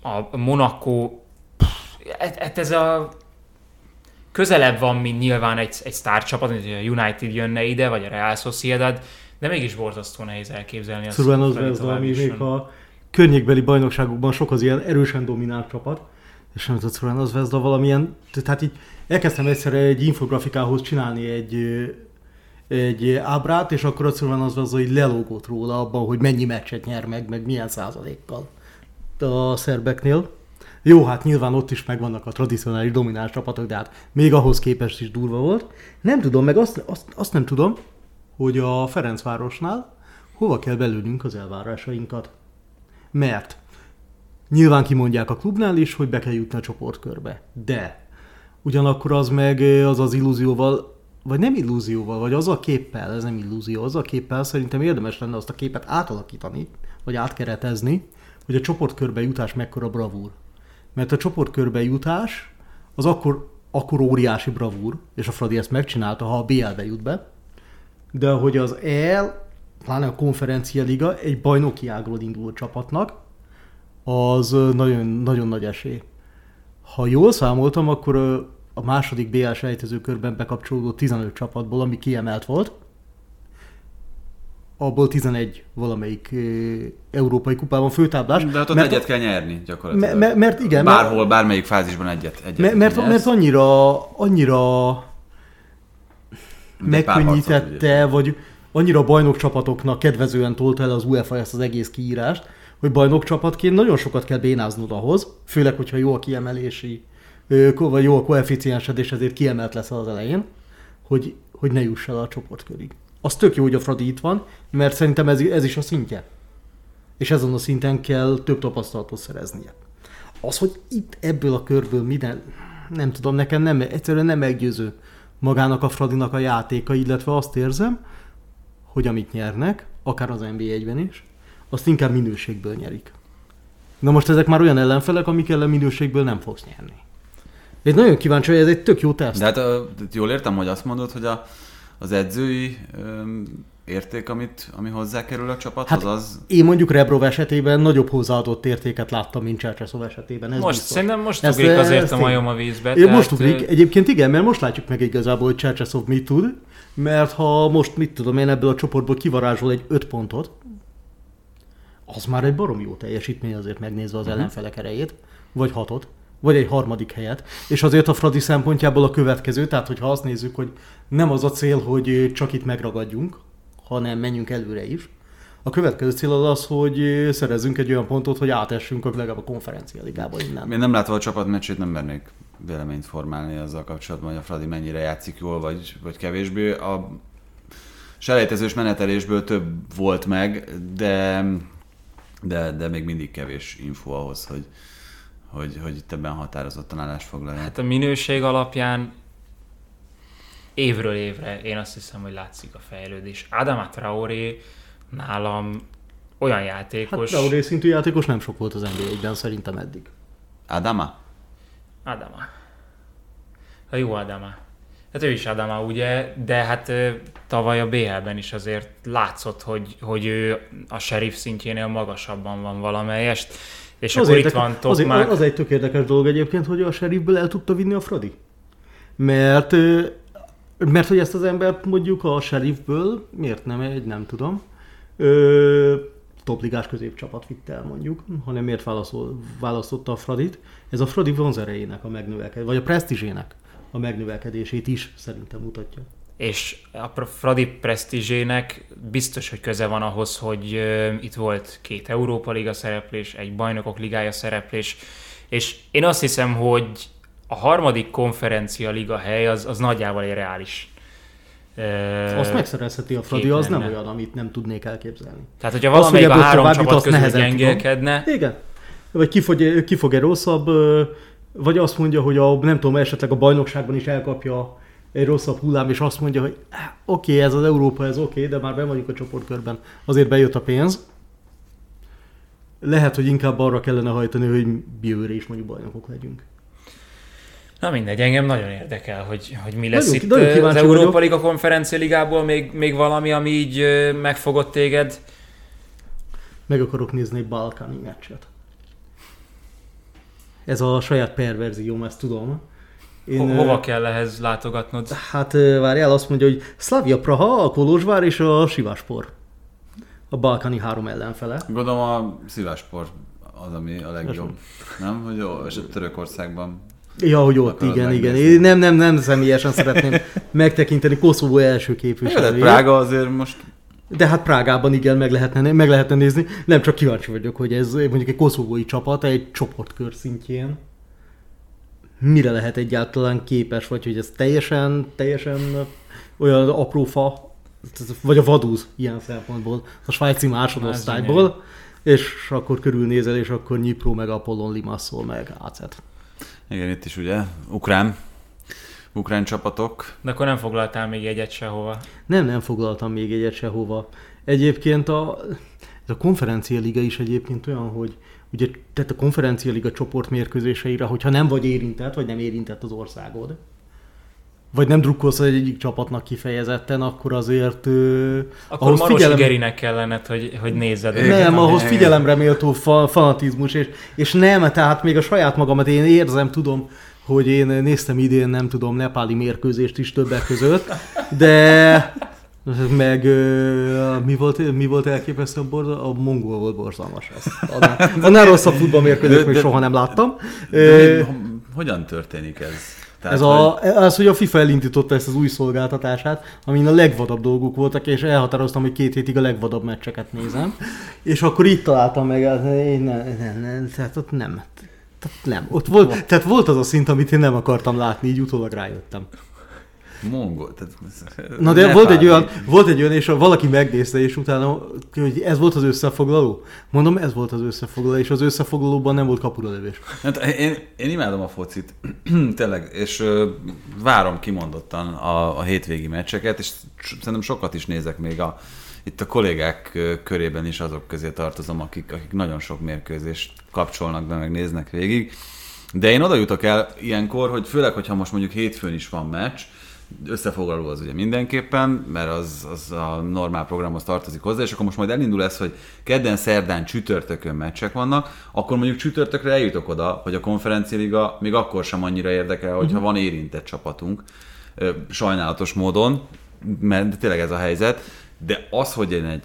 a Monaco, hát ez a közelebb van, mint nyilván egy, egy sztárcsapat, mint hogy a United jönne ide, vagy a Real Sociedad, de mégis borzasztó nehéz elképzelni. Szóval az Fradi ez tovább ami még a környékbeli bajnokságokban sok az ilyen erősen dominált csapat, és nem tudsz szóval az Vezda valamilyen, tehát így elkezdtem egyszerre egy infografikához csinálni egy, egy ábrát, és akkor az Vezda így lelógott róla abban, hogy mennyi meccset nyer meg, meg milyen százalékkal a szerbeknél. Jó, hát nyilván ott is megvannak a tradicionális domináns csapatok, de hát még ahhoz képest is durva volt. Nem tudom, meg azt, azt, azt nem tudom, hogy a Ferencvárosnál hova kell belőnünk az elvárásainkat. Mert nyilván kimondják a klubnál is, hogy be kell jutni a csoportkörbe. De ugyanakkor az meg az az illúzióval, vagy nem illúzióval, vagy az a képpel, ez nem illúzió, az a képpel szerintem érdemes lenne azt a képet átalakítani, vagy átkeretezni, hogy a csoportkörbe jutás mekkora bravúr. Mert a csoportkörbe jutás az akkor, akkor óriási bravúr, és a Fradi ezt megcsinálta, ha a BL-be jut be, de hogy az EL, pláne a konferencia liga egy bajnoki ágról induló csapatnak, az nagyon, nagyon nagy esély. Ha jól számoltam, akkor a második BL sejtezőkörben bekapcsolódó 15 csapatból, ami kiemelt volt, abból 11 valamelyik európai kupában főtáblás. De hát ott mert, egyet kell nyerni gyakorlatilag. Me- me- mert igen, Bárhol, mert- bármelyik fázisban egyet. egyet mert, mert, mert annyira, annyira pár harcot megkönnyítette, vagy annyira bajnokcsapatoknak kedvezően tolta el az UEFA ezt az egész kiírást, hogy bajnokcsapatként nagyon sokat kell bénáznod ahhoz, főleg, hogyha jó a kiemelési, vagy jó a koeficiensed, és ezért kiemelt lesz az elején, hogy, hogy ne juss el a csoportkörig. Az tök jó, hogy a Fradi itt van, mert szerintem ez, ez is a szintje. És ezen a szinten kell több tapasztalatot szereznie. Az, hogy itt ebből a körből minden, nem tudom, nekem nem, egyszerűen nem meggyőző magának a Fradinak a játéka, illetve azt érzem, hogy amit nyernek, akár az NB1-ben is, azt inkább minőségből nyerik. Na most ezek már olyan ellenfelek, amik ellen minőségből nem fogsz nyerni. Én nagyon kíváncsi, hogy ez egy tök jó teszt. De hát jól értem, hogy azt mondod, hogy a, az edzői öm, érték, amit, ami hozzákerül a csapathoz, Hát, az... Én mondjuk Rebrov esetében nagyobb hozzáadott értéket láttam, mint Csercseszov esetében. Ez Most biztos. szerintem most Ezt- ugrik azért a majom a vízbe. Én most tehát, ugrik. ö, Egyébként igen, mert most látjuk meg igazából, hogy Csercseszov mit tud, mert ha most, mit tudom én, ebből a csoportból kivarázsol egy 5 pontot, az már egy barom jó teljesítmény azért megnézve az ellenfelek erejét, vagy hatot, vagy egy harmadik helyet. És azért a Fradi szempontjából a következő, tehát hogyha azt nézzük, hogy nem az a cél, hogy csak itt megragadjunk, hanem menjünk előre is. A következő cél az az, hogy szerezzünk egy olyan pontot, hogy átessünk a legalább a konferencia ligába innen. Én nem látva a csapat meccsét nem mernék véleményt formálni azzal kapcsolatban, hogy a Fradi mennyire játszik jól, vagy, vagy kevésbé. A selejtezős menetelésből több volt meg, de, de, de még mindig kevés info ahhoz, hogy, hogy, hogy itt ebben határozottan állást foglalják. Hát a minőség alapján évről évre én azt hiszem, hogy látszik a fejlődés. Adama Traoré nálam olyan Hát játékos... Traoré szintű játékos nem sok volt az NBA-ben szerintem eddig. Adama? Adama. A jó Adama. Hát ő is Adama, ugye, de hát tavaly a BL-ben is azért látszott, hogy, hogy ő a sheriff szintjénél magasabban van valamelyest, és akkor itt érdeke- van az, Tokmák. az egy tök érdekes dolog egyébként, hogy a sheriffből el tudta vinni a Fradi. Mert, mert hogy ezt az embert mondjuk a sheriffből, miért nem egy, nem tudom, ö, topligás középcsapat vitte el mondjuk, hanem miért válaszol, választotta a Fradit. Ez a Fradi vonzerejének a megnövekedését, vagy a presztízsének a megnövekedését is szerintem mutatja. És a Fradi presztízsének biztos, hogy köze van ahhoz, hogy itt volt két Európa Liga szereplés, egy Bajnokok Ligája szereplés, És én azt hiszem, hogy a harmadik konferencia liga hely az, az nagyjából egy reális. Azt megszerezheti a Fradi, az nem olyan, amit nem tudnék elképzelni. Tehát, hogyha Az, valamelyik a hogy ebből három tovább csapat közül gyengélkedne, Igen. Vagy ki fog, ki fog-e rosszabb, ö, vagy azt mondja, hogy a, nem tudom, esetleg a bajnokságban is elkapja egy rosszabb hullám, és azt mondja, hogy "Á, oké, ez az Európa, ez oké, de már be vagyunk a csoportkörben, azért bejött a pénz. Lehet, hogy inkább arra kellene hajtani, hogy jövőre is mondjuk bajnokok legyünk. Na mindegy, engem nagyon érdekel, hogy, hogy mi lesz Nagyon- itt nagyon az Európa. Liga konferencia ligából, még, még valami, ami így megfogott téged. Meg akarok nézni egy balkáni meccset. Ez a saját perverzióm, ezt tudom. Ö, Hova kell ehhez látogatnod? Hát várjál, azt mondja, hogy Slavia Praha, a Kolozsvár és a Siváspor. A balkáni három ellenfele. Gondolom a szíváspor az, ami a legjobb. Nem? Hogy jó, és a Törökországban. Ja, hogy ott, Akarod igen, igen. megnézni. Én nem, nem, nem személyesen szeretném megtekinteni Koszovó első Jó, de képviselőjét. Prága azért most De hát Prágában igen, meg lehetne, meg lehetne nézni. Nem csak kíváncsi vagyok, hogy ez mondjuk egy koszovói csapat egy csoportkör szintjén mire lehet egyáltalán képes, vagy hogy ez teljesen, teljesen olyan apró fa, vagy a vadúz ilyen szempontból, a svájci másodosztályból, és akkor körülnézel, és akkor Nyipró, meg Apollon Limassol, meg Ácet. Igen, itt is ugye, ukrán, ukrán csapatok. De akkor nem foglaltál még egyet sehova. Nem, nem foglaltam még egyet sehova. Egyébként a, ez a konferencia liga is egyébként olyan, hogy ugye, tehát a konferencia liga csoportmérkőzéseire, hogyha nem vagy érintett, vagy nem érintett az országod, vagy nem drukkolsz egy egyik csapatnak kifejezetten, akkor azért ö, Akkor Marosi figyelem... Gerinek kellene, hogy, hogy nézzed. nem, őket, ahhoz ami- figyelemre méltó fa, fanatizmus, és, és nem, tehát még a saját magamat én érzem, tudom, hogy én néztem idén, nem tudom, nepáli mérkőzést is többek között, de meg ö, mi volt, mi volt elképesztő a borzalmas? A mongol volt borzalmas. Azt, annál, annál rosszabb futballmérkőzést De- még de- soha nem láttam. De mi- hogyan történik ez? ez a, az, hogy a FIFA elindította ezt az új szolgáltatását, amin a legvadabb dolgok voltak, és elhatároztam, hogy két hétig a legvadabb meccseket nézem. És akkor itt találtam meg, az- én nem, nem, nem, tehát ott nem. Tehát nem. Ott volt, tehát volt az a szint, amit én nem akartam látni, így utólag rájöttem. Mongol. Tehát, Na de volt egy, olyan, volt egy olyan, és valaki megnézte, és utána, hogy ez volt az összefoglaló. Mondom, ez volt az összefoglaló, és az összefoglalóban nem volt kapuralövés. Hát én, én imádom a focit, tényleg, és ö, várom kimondottan a, a hétvégi meccseket, és szerintem sokat is nézek még a, itt a kollégák körében is azok közé tartozom, akik, akik nagyon sok mérkőzést kapcsolnak be, meg néznek végig. De én oda jutok el ilyenkor, hogy főleg, hogyha most mondjuk hétfőn is van meccs, összefoglaló az ugye mindenképpen, mert az, az a normál programhoz tartozik hozzá, és akkor most majd elindul ez, hogy kedden, szerdán, csütörtökön meccsek vannak, akkor mondjuk csütörtökre eljutok oda, hogy a konferencialiga még akkor sem annyira érdekel, hogyha van érintett csapatunk, sajnálatos módon, mert tényleg ez a helyzet, de az, hogy én egy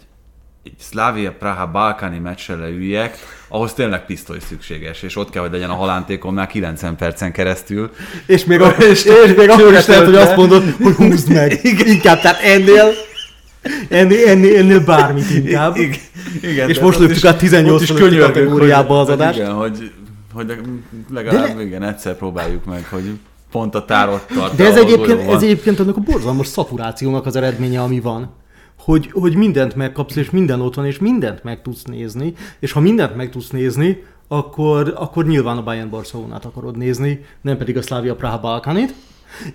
egy Slavia Praha balkáni meccsre leüljek, ahhoz tényleg pisztoly szükséges, és ott kell, hogy legyen a halántékomnál 90 percen keresztül. És még, a, és, és még akkor is lehet, hogy azt mondod, hogy húzd meg. Inkább, tehát ennél, ennél, ennél, ennél bármit inkább. Igen, igen, És de most löktük át 18 ott is könyörgök, kategóriába az adást. Igen, hogy, hogy legalább igen, egyszer próbáljuk meg, hogy pont a tárot tart. De ez egyébként, ez egyébként annak a borzalmas szaturációnak az eredménye, ami van. Hogy, hogy mindent megkapsz, és minden ott van, és mindent meg tudsz nézni, és ha mindent meg tudsz nézni, akkor, akkor nyilván a Bayern Barcelonát akarod nézni, nem pedig a Slavia Praha Balkanit.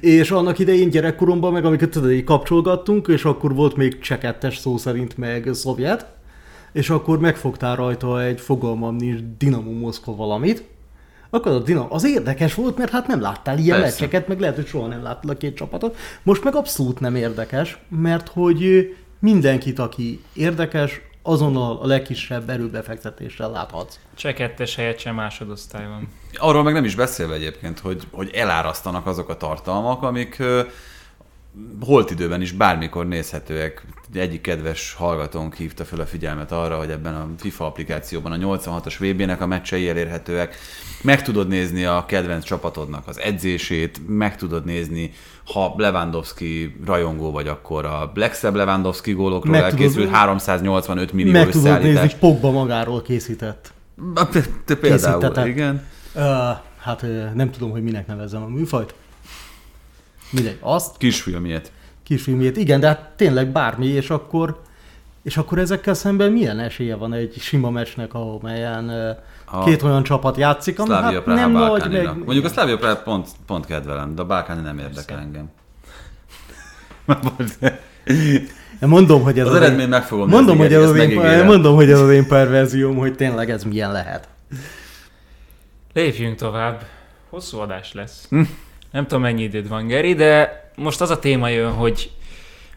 És annak idején gyerekkoromban, meg amiket tudod, így kapcsolgattunk, és akkor volt még csekettes szó szerint, meg szovjet, és akkor megfogtál rajta egy fogalmam nincs Dinamo Moszkva valamit, akkor a Dinamo, az érdekes volt, mert hát nem láttál ilyen Persze. meccseket, meg lehet, hogy soha nem láttál a két csapatot. Most meg abszolút nem érdekes, mert hogy mindenkit, aki érdekes, azonnal a legkisebb erőbefektetéssel láthatsz. Cseh kettes helyett sem másodosztály van. Arról meg nem is beszélve egyébként, hogy, hogy elárasztanak azok a tartalmak, amik holt időben is bármikor nézhetőek. Egyik kedves hallgatónk hívta fel a figyelmet arra, hogy ebben a FIFA applikációban a 86-os VB-nek a meccsei elérhetőek. Meg tudod nézni a kedvenc csapatodnak az edzését, meg tudod nézni, ha Lewandowski rajongó vagy, akkor a legszebb Lewandowski gólokról Meg tudod- elkészült 385 millió Meg tudod összeállítás. nézni, Pogba magáról készített. Te- Például, igen. Uh, hát nem tudom, hogy minek nevezzem a műfajt. Mindegy, azt, Kisfilmjét. kisfilmjét, igen, de hát tényleg bármi, és akkor, és akkor ezekkel szemben milyen esélye van egy sima meccsnek, ahol melyen uh, A két olyan csapat játszik, ami Szlávia hát Praha nem nagy, meg... Mondjuk a Szlávia Praha pont, pont kedvelem, de a Balkáni nem érdekel engem. Mondom, hogy ez Az az, eredmény én, meg fogom mondom, hogy ez az én, mondom, hogy ez az én perverzióm, hogy tényleg ez milyen lehet. Lépjünk tovább. Hosszú adás lesz. Nem tudom, mennyi időd van, Geri, de most az a téma jön, hogy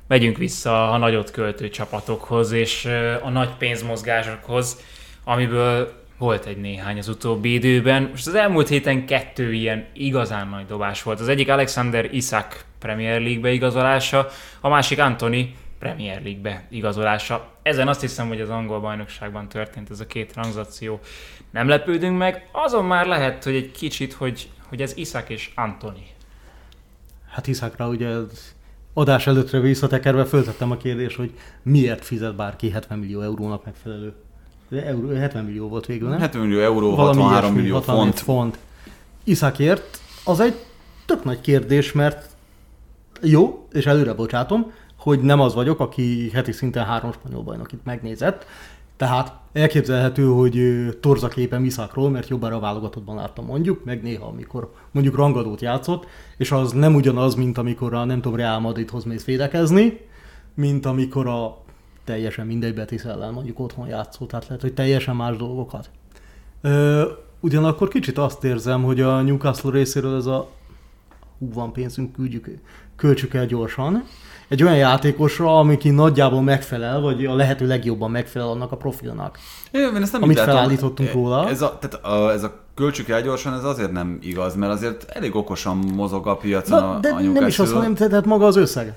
megyünk vissza a nagyot költő csapatokhoz és a nagy pénzmozgásokhoz, amiből volt egy néhány az utóbbi időben. Most az elmúlt héten kettő ilyen igazán nagy dobás volt. Az egyik Alexander Isak Premier League-be igazolása, a másik Anthony Premier League-be igazolása. Ezen azt hiszem, hogy az angol bajnokságban történt ez a két tranzakció. Nem lepődünk meg, azon már lehet, hogy egy kicsit, hogy, hogy ez Isak és Anthony. Hát Iszakra ugye az adás előttre visszatekerve föltettem a kérdést, hogy miért fizet bárki 70 millió eurónak megfelelő. De euró, 70 millió volt végül, nem? 70 millió euró, Valami 63 ilyesmi, millió 64 font. font. Iszakért az egy tök nagy kérdés, mert jó, és előre bocsátom, hogy nem az vagyok, aki heti szinten három spanyol bajnokit megnézett, tehát elképzelhető, hogy torzaképen Iszakról, mert jobbára a válogatottban láttam mondjuk, meg néha, amikor mondjuk rangadót játszott, és az nem ugyanaz, mint amikor a nem tudom, Real Madridhoz mész védekezni, mint amikor a teljesen mindegy Betis ellen mondjuk otthon játszó, tehát lehet, hogy teljesen más dolgokat. Ö, ugyanakkor kicsit azt érzem, hogy a Newcastle részéről ez a hú, van pénzünk, küldjük, költsük el gyorsan. Egy olyan játékosra, amiki nagyjából megfelel, vagy a lehető legjobban megfelel annak a profilnak. Én, én ezt nem Amit látom. felállítottunk róla. Ez a, tehát a, ez a költsük el gyorsan, ez azért nem igaz, mert azért elég okosan mozog a piacon Na, a, de a nem is azt mondom, tehát maga az összeg.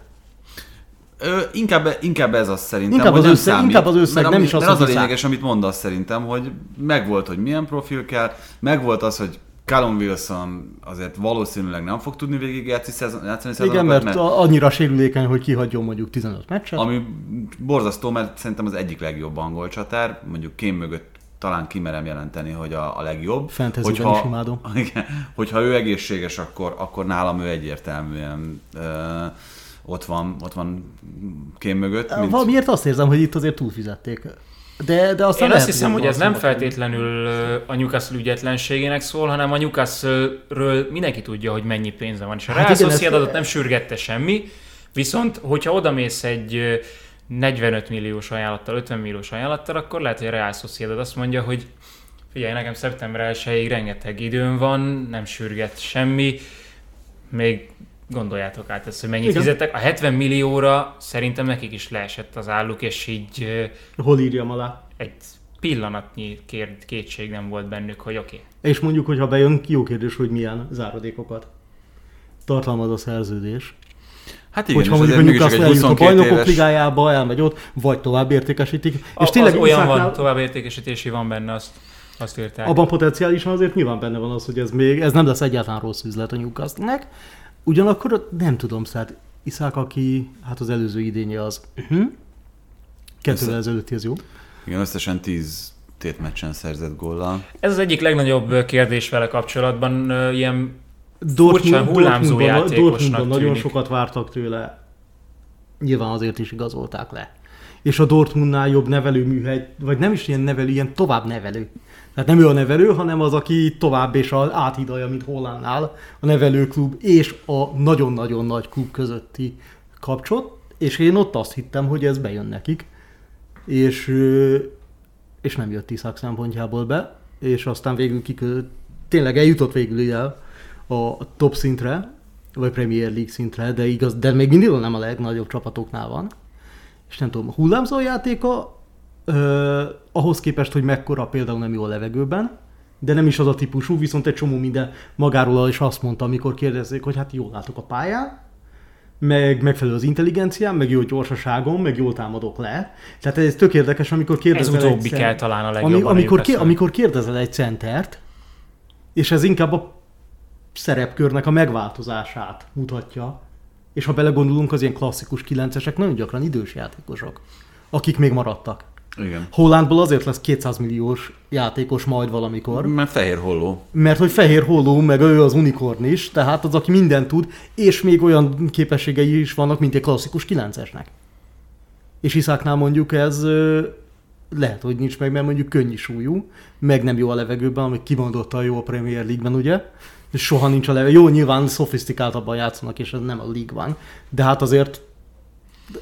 Ö, inkább, inkább ez az szerintem, Inkább az nem összeg- számít. inkább az összeg, mert nem is az, mert az a lényeges, amit mondasz szerintem, hogy megvolt, hogy milyen profil kell, megvolt az, hogy Callum Wilson azért valószínűleg nem fog tudni végig játszani, szezon, játszani Igen, szezonokat, mert a- annyira sérülékeny, hogy kihagyjon mondjuk 15 meccset. ami borzasztó, mert szerintem az egyik legjobb angol csatár, mondjuk Kém mögött talán kimerem jelenteni, hogy a, a legjobb. Fantasyben is imádom. Igen, hogyha ő egészséges, akkor, akkor nálam ő egyértelműen ö, ott van, ott van Kém mögött. Mint, Valamiért azt érzem, hogy itt azért túlfizették. De, de aztán Én azt hiszem, hogy ez nem feltétlenül a Newcastle ügyetlenségének szól, hanem a Newcastle-ről mindenki tudja, hogy mennyi pénze van. És a Hát Real Sociedadot nem sürgette semmi, viszont hogyha odamész egy ö, 45 milliós ajánlattal, 50 milliós ajánlattal, akkor lehet, hogy a Real Sociedad azt mondja, hogy figyelj, nekem szeptember 1 rengeteg időm van, nem sürget semmi, még gondoljátok át ezt, hogy mennyit Igen. fizettek. A 70 millióra szerintem nekik is leesett az álluk, és így Hol írjam alá? egy pillanatnyi kér, kétség nem volt bennük, hogy oké. Okay. És mondjuk, hogyha bejön, jó kérdés, hogy milyen záradékokat tartalmaz a szerződés. hát igen, hogyha mondjuk a Newcastle egy eljut a 22 bajnokok éves... ligájába, elmegy ott, vagy tovább értékesítik. És És tényleg az olyan Iszáknál- van, tovább értékesítési van benne, azt, azt írták. Abban potenciálisan azért nyilván benne van az, hogy ez még, ez nem lesz egyáltalán rossz üzlet a Newcastle-nek. Ugyanakkor nem tudom, tehát Iszák, aki, hát az előző idénye az, uh-huh. kettővel ezelőtti az jó. Igen, összesen 10 tétmeccsen szerzett góllal. Ez az egyik legnagyobb kérdés vele kapcsolatban, ilyen Dortmund, hullámzó Dortmundban, játékosnak Dortmundban nagyon tűnik. sokat vártak tőle. Nyilván azért is igazolták le. És a Dortmundnál jobb nevelőműhely, vagy nem is ilyen nevelő, ilyen tovább nevelő. Tehát nem ő a nevelő, hanem az, aki tovább és az áthidalja, mint Hollandnál a nevelőklub és a nagyon-nagyon nagy klub közötti kapcsot. És én ott azt hittem, hogy ez bejön nekik. És, és nem jött Iszák szempontjából be. És aztán végül kikö... tényleg eljutott végül el a top szintre, vagy Premier League szintre, de igaz, de még mindig nem a legnagyobb csapatoknál van. És nem tudom, a hullámzó játéka ö, ahhoz képest, hogy mekkora például nem jó a levegőben, de nem is az a típusú, viszont egy csomó minden magáról is azt mondta, amikor kérdezték, hogy hát jól látok a pályán, meg megfelelő az intelligenciám, meg jó gyorsaságom, meg jól támadok le. Tehát ez tök érdekes, amikor ez kérdezel egy utóbbi cen- kell talán a ami, legjobban. amikor, ki, Newcastle. amikor kérdezel egy centert, és ez inkább a szerepkörnek a megváltozását mutatja, és ha belegondolunk, az ilyen klasszikus kilencesek nagyon gyakran idős játékosok, akik még maradtak. Igen. Hollandból azért lesz 200 milliós játékos majd valamikor, Mert fehér holló. mert hogy fehér holló, meg ő az unikorn is, tehát az, aki mindent tud, és még olyan képességei is vannak, mint egy klasszikus 9-esnek. És Iszáknál mondjuk ez lehet, hogy nincs meg, mert mondjuk könnyű súlyú, meg nem jó a levegőben, ami kimondottan jó a Premier League-ben, ugye? És soha nincs a levegő. Jó, nyilván szofisztikáltabban játszanak, és ez nem a van, de hát azért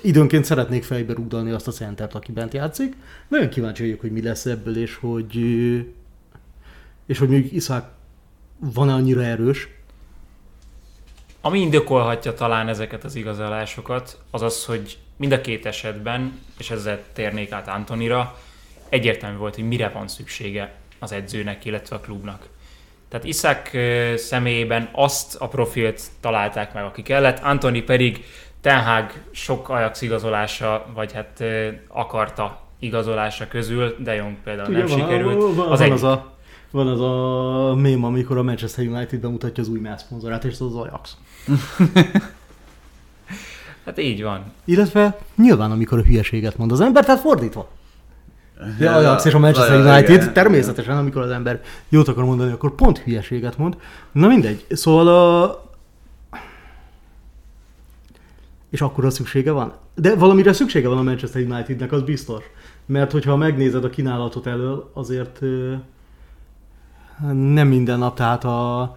időnként szeretnék fejbe rúgdalni azt a centert, aki bent játszik. Nagyon kíváncsi vagyok, hogy mi lesz ebből, és hogy, és hogy mondjuk Iszák van-e annyira erős, Ami indokolhatja talán ezeket az igazolásokat, az az, hogy mind a két esetben, és ezzel térnék át Antonira, egyértelmű volt, hogy mire van szüksége az edzőnek, illetve a klubnak. Tehát Iszák személyében azt a profilt találták meg, aki kellett, Antoni pedig Ten Hag sok Ajax igazolása, vagy hát akarta igazolása közül, de Jong például nem van, sikerült. Van, az van, egy, az a, van az a mém, amikor a Manchester United bemutatja az új szponzorát, és az az Ajax. Hát így van. Illetve nyilván, amikor a hülyeséget mond az ember, tehát fordítva. Ja, Ajax és a Manchester ja, United igen. természetesen, amikor az ember jót akar mondani, akkor pont hülyeséget mond. Na mindegy. Szóval a... És akkor a szüksége van. De valamire szüksége van a Manchester Unitednek, az biztos. Mert hogyha megnézed a kínálatot elől, azért nem minden nap, tehát a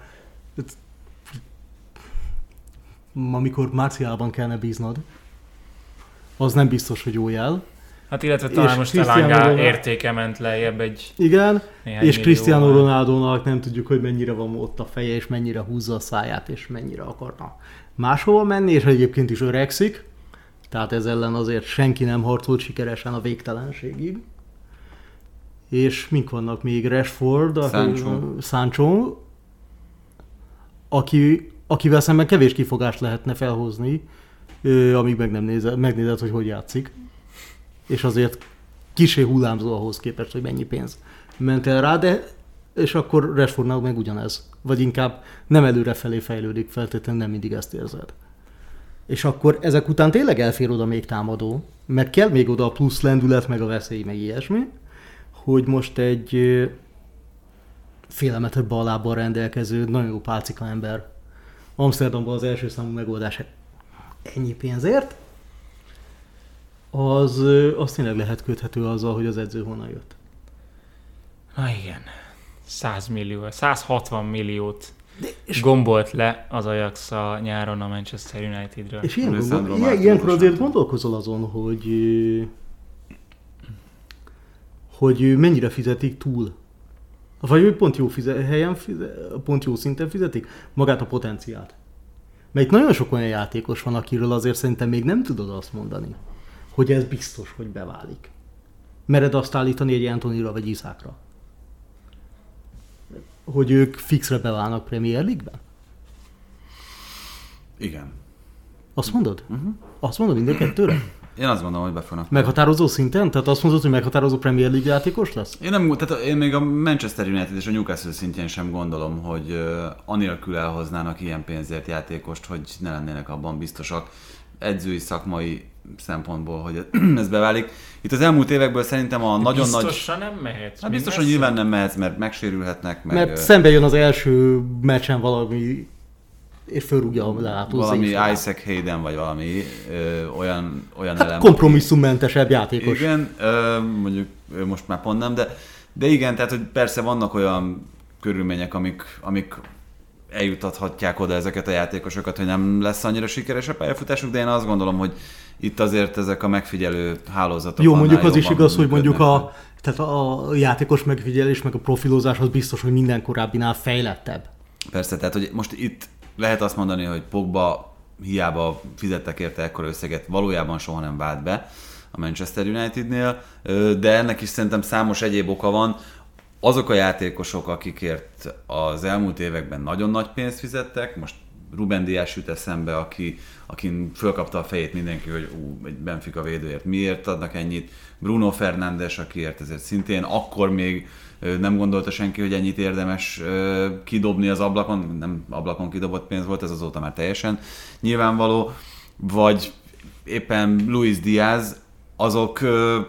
amikor Márciában kellene bíznod, az nem biztos, hogy jó jel. Hát illetve talán És most Cristiano Elanga Ronaldo- értéke ment lejjebb egy Igen, és Cristiano. Ronaldo-nak nem tudjuk, hogy mennyire van ott a feje, és mennyire húzza a száját, és mennyire akarna máshova menni, és egyébként is öregszik, tehát ez ellen azért senki nem harcolt sikeresen a végtelenségig. És mink vannak még? Rashford, aki- Sancho. Sancho aki, akivel szemben kevés kifogást lehetne felhozni, amíg meg nem nézed, megnézed, hogy hogy játszik. És azért kisé hullámzó ahhoz képest, hogy mennyi pénz ment el rá, de és akkor Rashfordnál meg ugyanez. Vagy inkább nem előre felé fejlődik, feltétlenül nem mindig ezt érzed. És akkor ezek után tényleg elfér oda még támadó, meg kell még oda a plusz lendület, meg a veszély, meg ilyesmi, hogy most egy félelmetebb ballábbal rendelkező, nagyon jó pálcika ember Amsterdamban az első számú megoldás ennyi pénzért, az, az tényleg lehet köthető azzal, hogy az edző honnan jött. Na igen. 100 millió, 160 milliót gombolt le az Ajax a nyáron a Manchester Unitedről. És ilyen gondol, ilyen, ilyenkor azért gondolkozol azon, hogy hogy mennyire fizetik túl. Vagy hogy pont jó fize, helyen, fize, pont jó szinten fizetik magát a potenciált. Mert itt nagyon sok olyan játékos van, akiről azért szerintem még nem tudod azt mondani, hogy ez biztos, hogy beválik. Mered azt állítani egy Antonira vagy Iszákra? Hogy ők fixre beválnak Premier League-ben? Igen. Azt mondod? Uh-huh. Azt mondod mind a kettőre? Én azt gondolom, hogy be fognak. Meghatározó szinten? Tehát azt mondod, hogy meghatározó Premier League játékos lesz? Én, nem, tehát én még a Manchester United és a Newcastle szintjén sem gondolom, hogy uh, anélkül elhoznának ilyen pénzért játékost, hogy ne lennének abban biztosak edzői, szakmai szempontból, hogy ez beválik. Itt az elmúlt évekből szerintem a nagyon nagy... Biztosan nem mehetsz. Hát biztos, hogy nyilván nem mehetsz, mert megsérülhetnek, meg Mert szembe jön az első meccsen valami, és fölrúgja a leátó valami. Isaac Hayden, vagy valami ö, olyan, olyan Hát elem. kompromisszummentesebb játékos. Igen, ö, mondjuk ő most már pont nem, de, de igen, tehát hogy persze vannak olyan körülmények, amik, amik eljutathatják oda ezeket a játékosokat, hogy nem lesz annyira sikeres a pályafutásuk, de én azt gondolom, hogy itt azért ezek a megfigyelő hálózatok Jó, mondjuk az is igaz, hogy mondjuk a, tehát a játékos megfigyelés, meg a profilozás az biztos, hogy minden korábbinál fejlettebb. Persze, tehát hogy most itt lehet azt mondani, hogy Pogba hiába fizettek érte ekkora összeget, valójában soha nem vált be a Manchester Unitednél, de ennek is szerintem számos egyéb oka van. Azok a játékosok, akikért az elmúlt években nagyon nagy pénzt fizettek, most Ruben Dias jut eszembe, aki, akin fölkapta a fejét mindenki, hogy ú, egy Benfica védőért miért adnak ennyit. Bruno Fernandes, akiért ezért szintén akkor még nem gondolta senki, hogy ennyit érdemes kidobni az ablakon, nem ablakon kidobott pénz volt, ez azóta már teljesen nyilvánvaló, vagy éppen Luis Diaz, azok,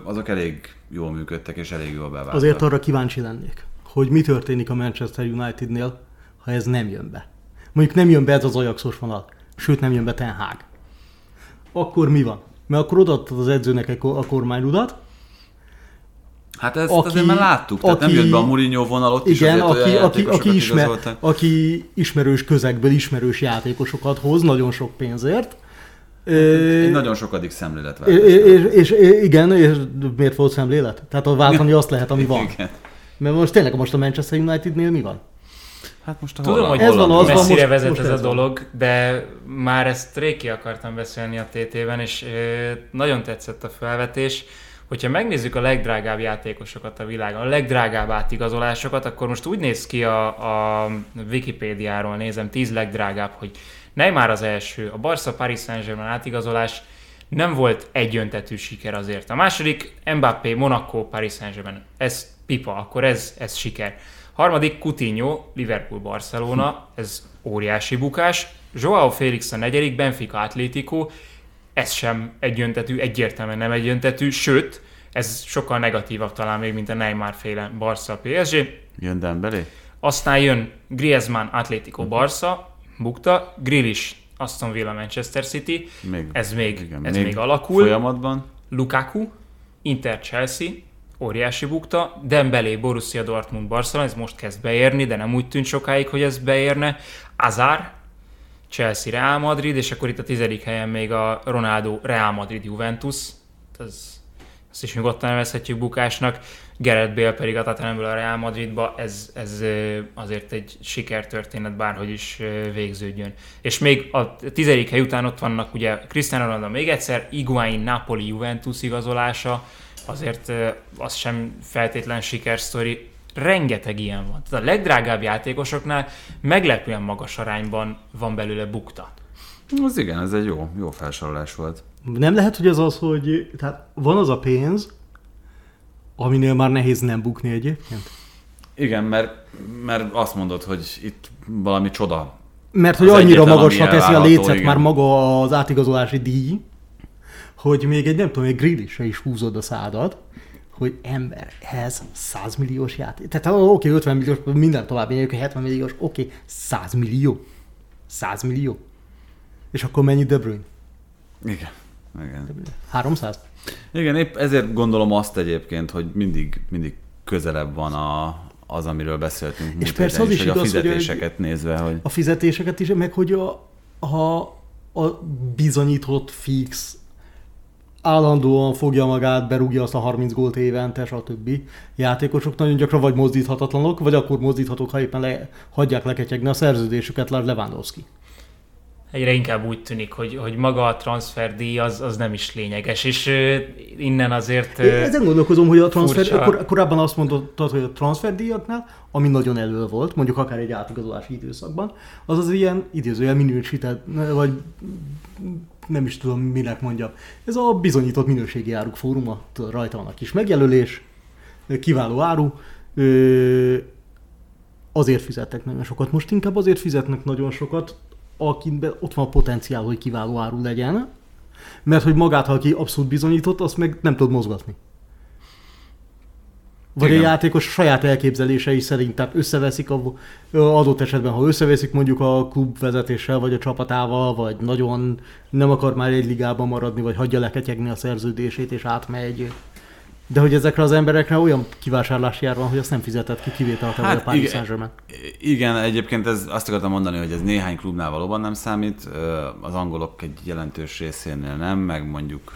azok elég jól működtek, és elég jól beváltak. Azért arra kíváncsi lennék, hogy mi történik a Manchester Unitednél, ha ez nem jön be. Mondjuk nem jön be ez az Ajaxos vonal, sőt nem jön be Ten Hag. Akkor mi van? Mert akkor odaadtad az edzőnek a kormányrudat, Hát ezt Aki- azért már láttuk, tehát aki- nem jött be a Mourinho vonal, ott is igen, aki, aki, aki, ismer, aki ismerős közegből ismerős játékosokat hoz nagyon sok pénzért. Egy Ö, nagyon sokadik szemlélet és, és, és, és, igen, és miért volt szemlélet? Tehát a váltani azt lehet, ami van. Igen. Mert most tényleg most a Manchester Unitednél mi van? Hát most a Tudom, holland- hogy Ez van, az van, messzire most- vezet most ez ez a van. dolog, de már ezt Réki akartam beszélni a TT-ben, és ö, nagyon tetszett a felvetés. Hogyha megnézzük a legdrágább játékosokat a világon, a legdrágább átigazolásokat, akkor most úgy néz ki a, a Wikipédiáról, nézem, 10 legdrágább, hogy Neymar az első, a Barca Paris Saint-Germain átigazolás nem volt egyöntetű siker azért. A második Mbappé, Monaco, Paris Saint-Germain. Ez pipa, akkor ez, ez siker. Harmadik Coutinho, Liverpool, Barcelona, ez óriási bukás. Joao Félix a negyedik, Benfica, Atlético, ez sem egyöntetű, egyértelműen nem egyöntetű, sőt, ez sokkal negatívabb talán még, mint a Neymar féle Barca PSG. Jön Dembélé? Aztán jön Griezmann, Atlético, Barca, bukta, Grealish, Aston Villa, Manchester City, Még, ez még, ez még alakul. Folyamatban. Lukaku, Inter Chelsea, óriási bukta, Dembélé, Borussia Dortmund, Barcelona, ez most kezd beérni, de nem úgy tűnt sokáig, hogy ez beérne. Azar, Chelsea, Real Madrid, és akkor itt a tizedik helyen még a Ronaldo, Real Madrid, Juventus, ez, ezt is nyugodtan nevezhetjük bukásnak. Gerard Bale pedig a Tottenhamből a Real Madridba, ez, ez azért egy sikertörténet, bárhogy is végződjön. És még a tizedik hely után ott vannak ugye Cristiano Ronaldo még egyszer, Iguain Napoli Juventus igazolása, azért az sem feltétlen sikersztori. Rengeteg ilyen van. Tehát a legdrágább játékosoknál meglepően magas arányban van belőle bukta. Az igen, ez egy jó, jó felsorolás volt. Nem lehet, hogy ez az, hogy tehát van az a pénz, aminél már nehéz nem bukni egyébként? Igen, mert, mert azt mondod, hogy itt valami csoda. Mert hogy Az annyira magasra teszi a lécet igen. már maga az átigazolási díj, hogy még egy nem tudom, egy grillisre is húzod a szádat, hogy ember, ez 100 milliós játék. Tehát oké, 50 milliós, minden tovább megyünk, 70 milliós, oké, 100 millió. 100 millió. És akkor mennyi De Bruyne? Igen. Igen. 300? Igen, épp ezért gondolom azt egyébként, hogy mindig, mindig közelebb van a, az, amiről beszéltünk. múlt persze az is hogy a igaz, hogy fizetéseket nézve, hogy a fizetéseket is, meg hogy a, a, a bizonyított fix állandóan fogja magát, berúgja azt a 30 gólt évente, stb. játékosok nagyon gyakran vagy mozdíthatatlanok, vagy akkor mozdíthatók, ha éppen le, hagyják leketyegni a szerződésüket, Lars Lewandowski. Egyre inkább úgy tűnik, hogy, hogy maga a transferdíj az, az nem is lényeges, és innen azért... Én ezen gondolkozom, hogy a transfer, kor, korábban azt mondtad, hogy a transferdíjaknál, ami nagyon elő volt, mondjuk akár egy átigazolási időszakban, az az ilyen idézőjel minősített, vagy nem is tudom, minek mondjam. Ez a bizonyított minőségi áruk fóruma, rajta van a kis megjelölés, kiváló áru, azért fizettek nagyon sokat. Most inkább azért fizetnek nagyon sokat, akiben ott van a potenciál, hogy kiváló áru legyen, mert hogy magát, ha aki abszolút bizonyított, azt meg nem tud mozgatni. Vagy Igen. a játékos saját elképzelései szerint, tehát összeveszik a, adott esetben, ha összeveszik mondjuk a klub vezetéssel, vagy a csapatával, vagy nagyon nem akar már egy ligában maradni, vagy hagyja leketyegni a szerződését, és átmegy. De hogy ezekre az emberekre olyan kivásárlási ár van, hogy azt nem fizetett ki kivételtel hát, a Paris igen. Saint-Germain. Igen, egyébként ez, azt akartam mondani, hogy ez néhány klubnál valóban nem számít, az angolok egy jelentős részénél nem, meg mondjuk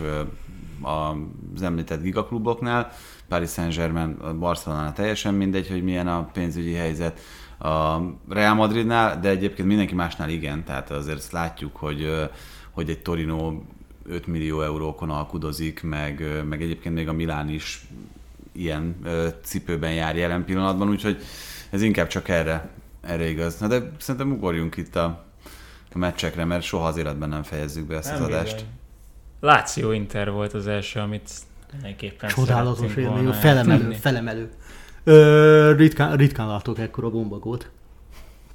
az említett gigakluboknál, Paris Saint-Germain, Barcelona teljesen mindegy, hogy milyen a pénzügyi helyzet, a Real Madridnál, de egyébként mindenki másnál igen, tehát azért ezt látjuk, hogy, hogy egy Torino 5 millió eurókon alkudozik, meg, meg egyébként még a Milán is ilyen cipőben jár jelen pillanatban, úgyhogy ez inkább csak erre, erre igaz. Na de szerintem ugorjunk itt a, a meccsekre, mert soha az életben nem fejezzük be ezt Nem az adást. Láció Inter volt az első, amit mindenképpen Csodálatos élmény, felemelő, eltenni. felemelő. Ö, ritkán, ritkán látok ekkora gombagót.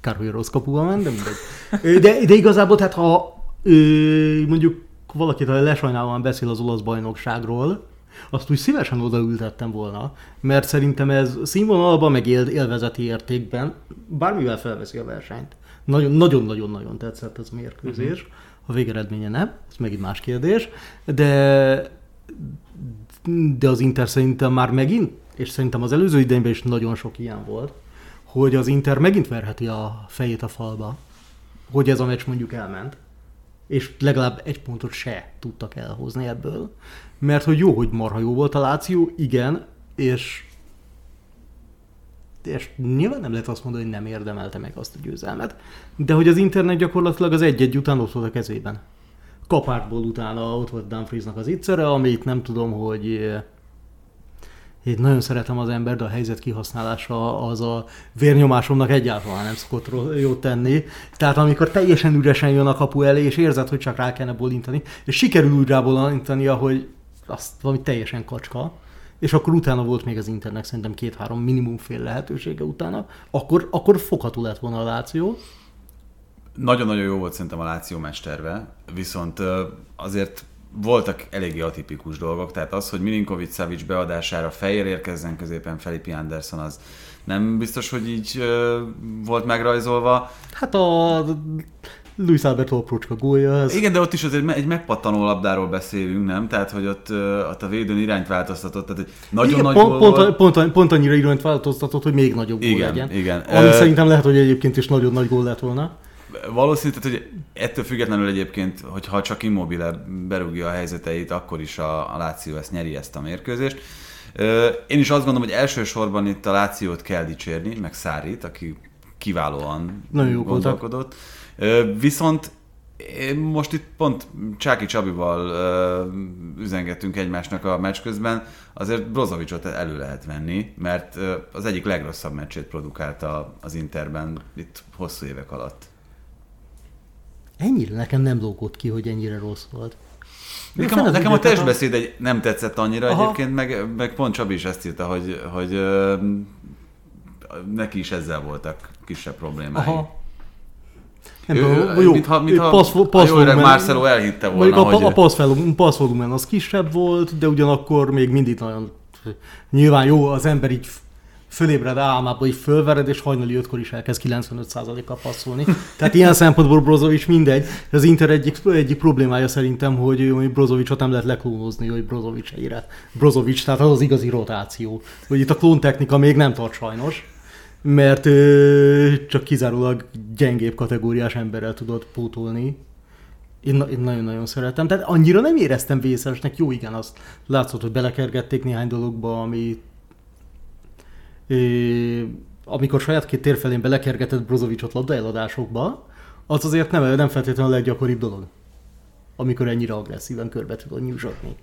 Kár, hogy rossz kapuba ment, de mindegy. De, de igazából, tehát ha ö, mondjuk valakit lesajnálóan beszél az olasz bajnokságról, azt úgy szívesen odaültettem volna, mert szerintem ez színvonalban, meg él, élvezeti értékben bármivel felveszi a versenyt. Nagyon-nagyon-nagyon tetszett ez a mérkőzés. Uh-huh. A végeredménye nem, ez megint más kérdés, de, de az Inter szerintem már megint, és szerintem az előző idejében is nagyon sok ilyen volt, hogy az Inter megint verheti a fejét a falba, hogy ez a meccs mondjuk elment, és legalább egy pontot se tudtak elhozni ebből. Mert hogy jó, hogy marha jó volt a Láció, igen, és és nyilván nem lehet azt mondani, hogy nem érdemelte meg azt a győzelmet, de hogy az internet gyakorlatilag az egy-egy után ott volt a kezében. Kapártból utána ott volt Dumfriesnak az ittszere, amit nem tudom, hogy én nagyon szeretem az ember, de a helyzet kihasználása az a vérnyomásomnak egyáltalán nem szokott jót tenni. Tehát amikor teljesen üresen jön a kapu elé, és érzed, hogy csak rá kellene bolintani, és sikerül úgy rábolintania, hogy azt valami teljesen kacska, és akkor utána volt még az Internek szerintem két-három minimum fél lehetősége utána, akkor, akkor fogható lett volna a Láció. Nagyon-nagyon jó volt szerintem a Láció mesterve, viszont azért voltak eléggé atipikus dolgok, tehát az, hogy Milinkovic Savic beadására fejér érkezzen középen Felipe Anderson, az nem biztos, hogy így ö, volt megrajzolva. Hát a Luis Alberto aprócska gólya. Ez... Igen, de ott is azért egy megpattanó labdáról beszélünk, nem? Tehát, hogy ott, ott a védőn irányt változtatott. Tehát egy nagyon igen, nagy pont, pont, pont, pont, pont, annyira irányt változtatott, hogy még nagyobb igen, gól legyen. Igen, Ami uh, szerintem lehet, hogy egyébként is nagyon nagy gól lett volna. Valószínű, tehát, hogy ettől függetlenül egyébként, hogyha csak immobile berúgja a helyzeteit, akkor is a, a Láció ezt nyeri ezt a mérkőzést. Én is azt gondolom, hogy elsősorban itt a Lációt kell dicsérni, meg Szárit, aki kiválóan Nagyon jó gondolkodott. Viszont én most itt pont Csáki Csabival uh, üzengettünk egymásnak a meccs közben, azért Brozovicsot elő lehet venni, mert az egyik legrosszabb meccsét produkálta az Interben itt hosszú évek alatt. Ennyire nekem nem lógott ki, hogy ennyire rossz volt. Nekem, nekem a testbeszéd egy, nem tetszett annyira Aha. egyébként, meg, meg pont Csabi is ezt írta, hogy, hogy uh, neki is ezzel voltak kisebb problémái. Aha. Nem ő, jó, mintha, mintha passz, passz a jó öreg Marcelo elhitte volna, a, hogy... a passz, volumen az kisebb volt, de ugyanakkor még mindig nagyon... Nyilván jó, az ember így fölébred álmába, hogy fölvered, és hajnali ötkor is elkezd 95%-kal passzolni. Tehát ilyen szempontból Brozovic mindegy. Az Inter egyik, egyik problémája szerintem, hogy, hogy Brozovicot nem lehet leklónozni, hogy Brozovic egyre. Brozovic, tehát az az igazi rotáció. Hogy itt a klóntechnika még nem tart sajnos mert ö, csak kizárólag gyengébb kategóriás emberrel tudod pótolni. Én, én nagyon-nagyon szeretem. Tehát annyira nem éreztem vészesnek. Jó, igen, azt látszott, hogy belekergették néhány dologba, ami ö, amikor saját két térfelén belekergetett Brozovicsot labdaeladásokba, az azért nem, nem feltétlenül a leggyakoribb dolog. Amikor ennyire agresszíven körbe tudod nyúzsatni.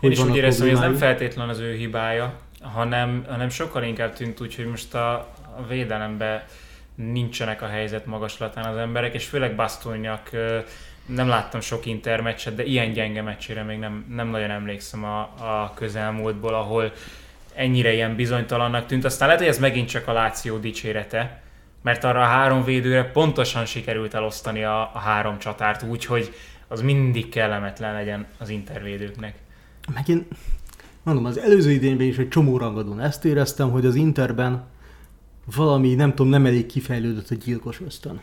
Én is úgy éreztem, hogy ez nem feltétlenül az ő hibája, hanem, hanem sokkal inkább tűnt úgy, hogy most a, a védelemben nincsenek a helyzet magaslatán az emberek, és főleg Bastoniak nem láttam sok intermeccset, de ilyen gyenge meccsére még nem, nem nagyon emlékszem a, a közelmúltból, ahol ennyire ilyen bizonytalannak tűnt. Aztán lehet, hogy ez megint csak a Láció dicsérete, mert arra a három védőre pontosan sikerült elosztani a, a három csatárt úgy, hogy az mindig kellemetlen legyen az intervédőknek. Megint, mondom, az előző idényben is egy csomó rangadón ezt éreztem, hogy az Interben valami, nem tudom, nem elég kifejlődött a gyilkos ösztön.